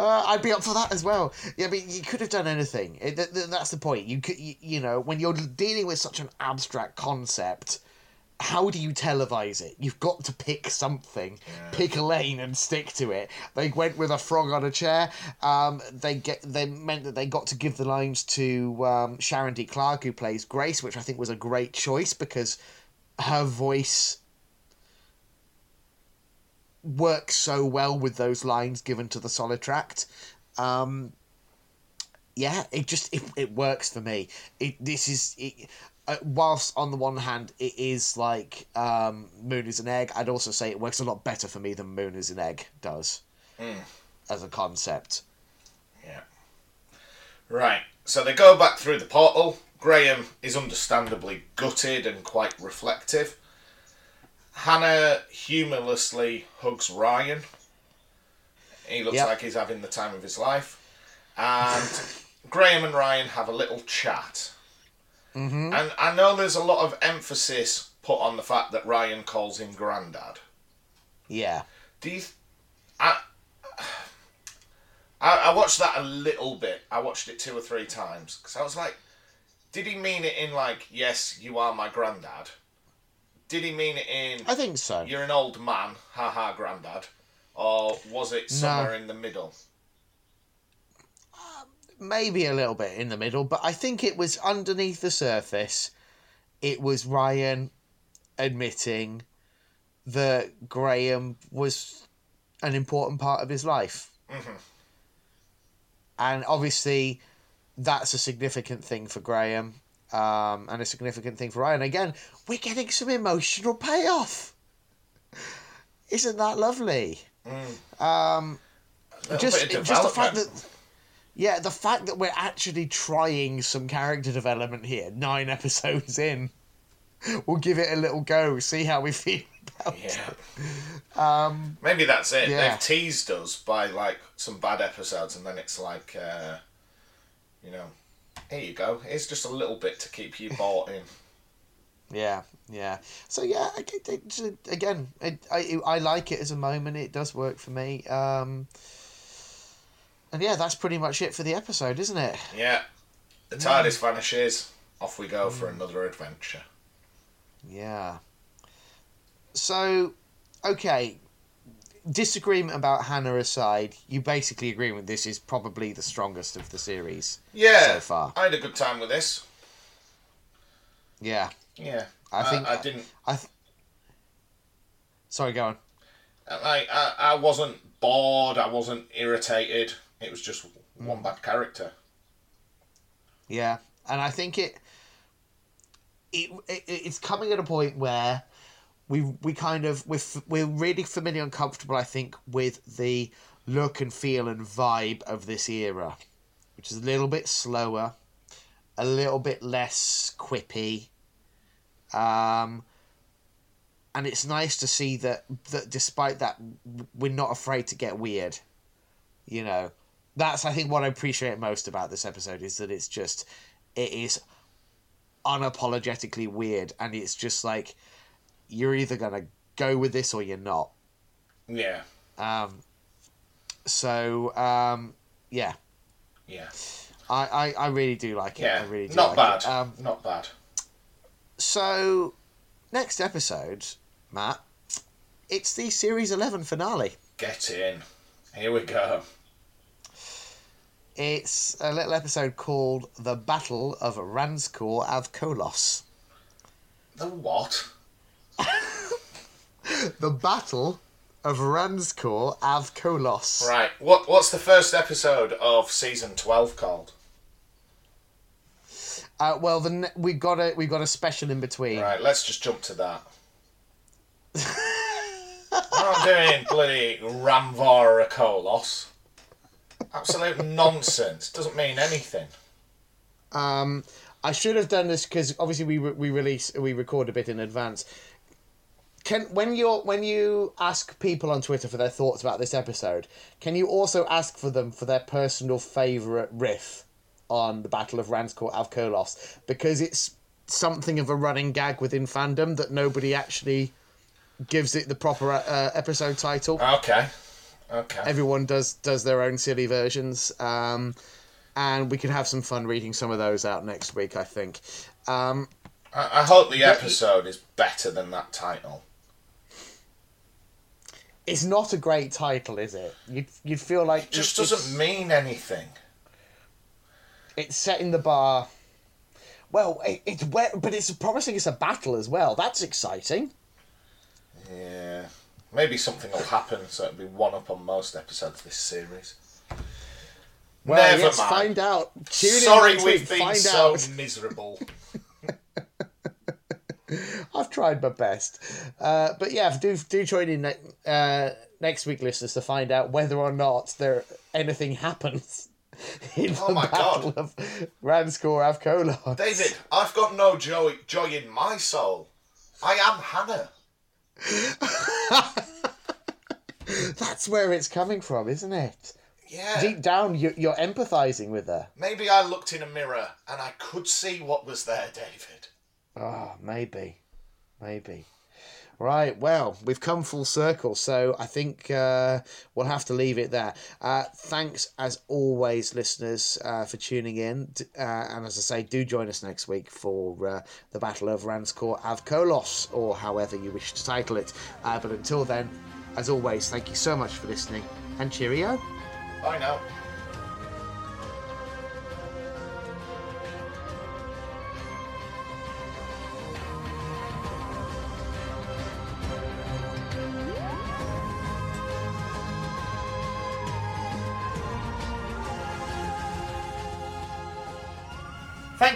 Uh, I'd be up for that as well. Yeah, but you could have done anything. It, th- th- that's the point. You could, you, you know, when you're dealing with such an abstract concept, how do you televise it? You've got to pick something, pick a lane and stick to it. They went with a frog on a chair. Um, they get they meant that they got to give the lines to um, Sharon D. Clarke, who plays Grace, which I think was a great choice because her voice works so well with those lines given to the Solitract. Um, yeah, it just it, it works for me. It this is it, uh, whilst on the one hand it is like um, Moon is an egg, I'd also say it works a lot better for me than Moon is an egg does as a concept. Yeah. Right. So they go back through the portal. Graham is understandably gutted and quite reflective. Hannah humorlessly hugs Ryan. He looks Yep. like he's having the time of his life. And Graham and Ryan have a little chat. Mm-hmm. And I know there's a lot of emphasis put on the fact that Ryan calls him Grandad. Yeah, Do you? Th- I, I I watched that a little bit. I watched it two or three times because I was like, did he mean it in like, yes, you are my granddad, did he mean it in I think so. you're an old man, haha, granddad, or was it somewhere in the middle? Um, maybe a little bit in the middle, but I think it was underneath the surface. It was Ryan admitting that Graham was an important part of his life. Mm-hmm. And obviously, that's a significant thing for Graham um, and a significant thing for Ryan. Again, we're getting some emotional payoff. Isn't that lovely? Um, just just the fact that yeah the fact that we're actually trying some character development here nine episodes in we'll give it a little go see how we feel about Yeah. it um Maybe that's it. Yeah. They've teased us by like some bad episodes, and then it's like, uh, you know, here you go. Here's just a little bit to keep you bought in. yeah yeah so yeah I- it- it- again I, I like it as a moment it does work for me um and yeah that's pretty much it for the episode isn't it Yeah. The TARDIS vanishes. Off we go for another adventure. Yeah. So, okay. Disagreement about Hannah aside, you basically agree with this is probably the strongest of the series Yeah. so far. I had a good time with this. Yeah. Yeah. I think- I, didn't. I. Th- Sorry, go on. Uh, I, I I wasn't bored. I wasn't irritated. It was just hmm. one bad character. Yeah, and I think it, it, it it's coming at a point where we we kind of we're we're really familiar and comfortable. I think with the look and feel and vibe of this era, which is a little bit slower, a little bit less quippy, um, and it's nice to see that that despite that we're not afraid to get weird. You know, that's I think what I appreciate most about this episode is that it's just it is unapologetically weird and it's just like you're either gonna go with this or you're not. Yeah. Um so um yeah. Yeah. I, I, I really do like it. Yeah. I really do Not like bad. it. Um Not bad. so next episode, Matt, it's the series eleven finale. Get in. Here we go. It's a little episode called The Battle of Ranskoor Av Kolos. The what? The Battle of Ranskor Avkolos. Right. What What's the first episode of season twelve called? Uh, well, the ne- we got a we got a special in between. Right. Let's just jump to that. I'm not doing bloody Ramvar Kolos. Absolute nonsense. Doesn't mean anything. Um, I should have done this because obviously we re- we release we record a bit in advance. Can when you when you ask people on Twitter for their thoughts about this episode, can you also ask for them for their personal favorite riff on the Battle of Ranskoor Av Kolos because it's something of a running gag within fandom that nobody actually gives it the proper uh, episode title. Okay. Okay. everyone does does their own silly versions um and we can have some fun reading some of those out next week i think um I, I hope the episode is better than that title. It's not a great title is it you'd, you'd feel like It just it- doesn't mean anything. it's setting the bar well it, it's where, but it's promising it's a battle as well that's exciting Yeah. Maybe something will happen, so it'll be one up on most episodes of this series. well Never let's mind. find out Tune Sorry we've week, been so out. miserable. I've tried my best. Uh, but yeah, do do join in ne- uh, next week, listeners, to find out whether or not there anything happens in Oh the my battle God. of Ranskoor Av Kolos. David, I've got no joy, joy in my soul. I am Hannah. That's where it's coming from, isn't it? Yeah. Deep down, you're, you're empathizing with her. Maybe I looked in a mirror and I could see what was there, David. Oh, maybe, maybe. Right, well, we've come full circle, so I think uh, we'll have to leave it there. Uh, thanks, as always, listeners, uh, for tuning in. Uh, and as I say, do join us next week for uh, the Battle of Ranskoor Av Kolos, or however you wish to title it. Uh, but until then, as always, thank you so much for listening, and cheerio. Bye now.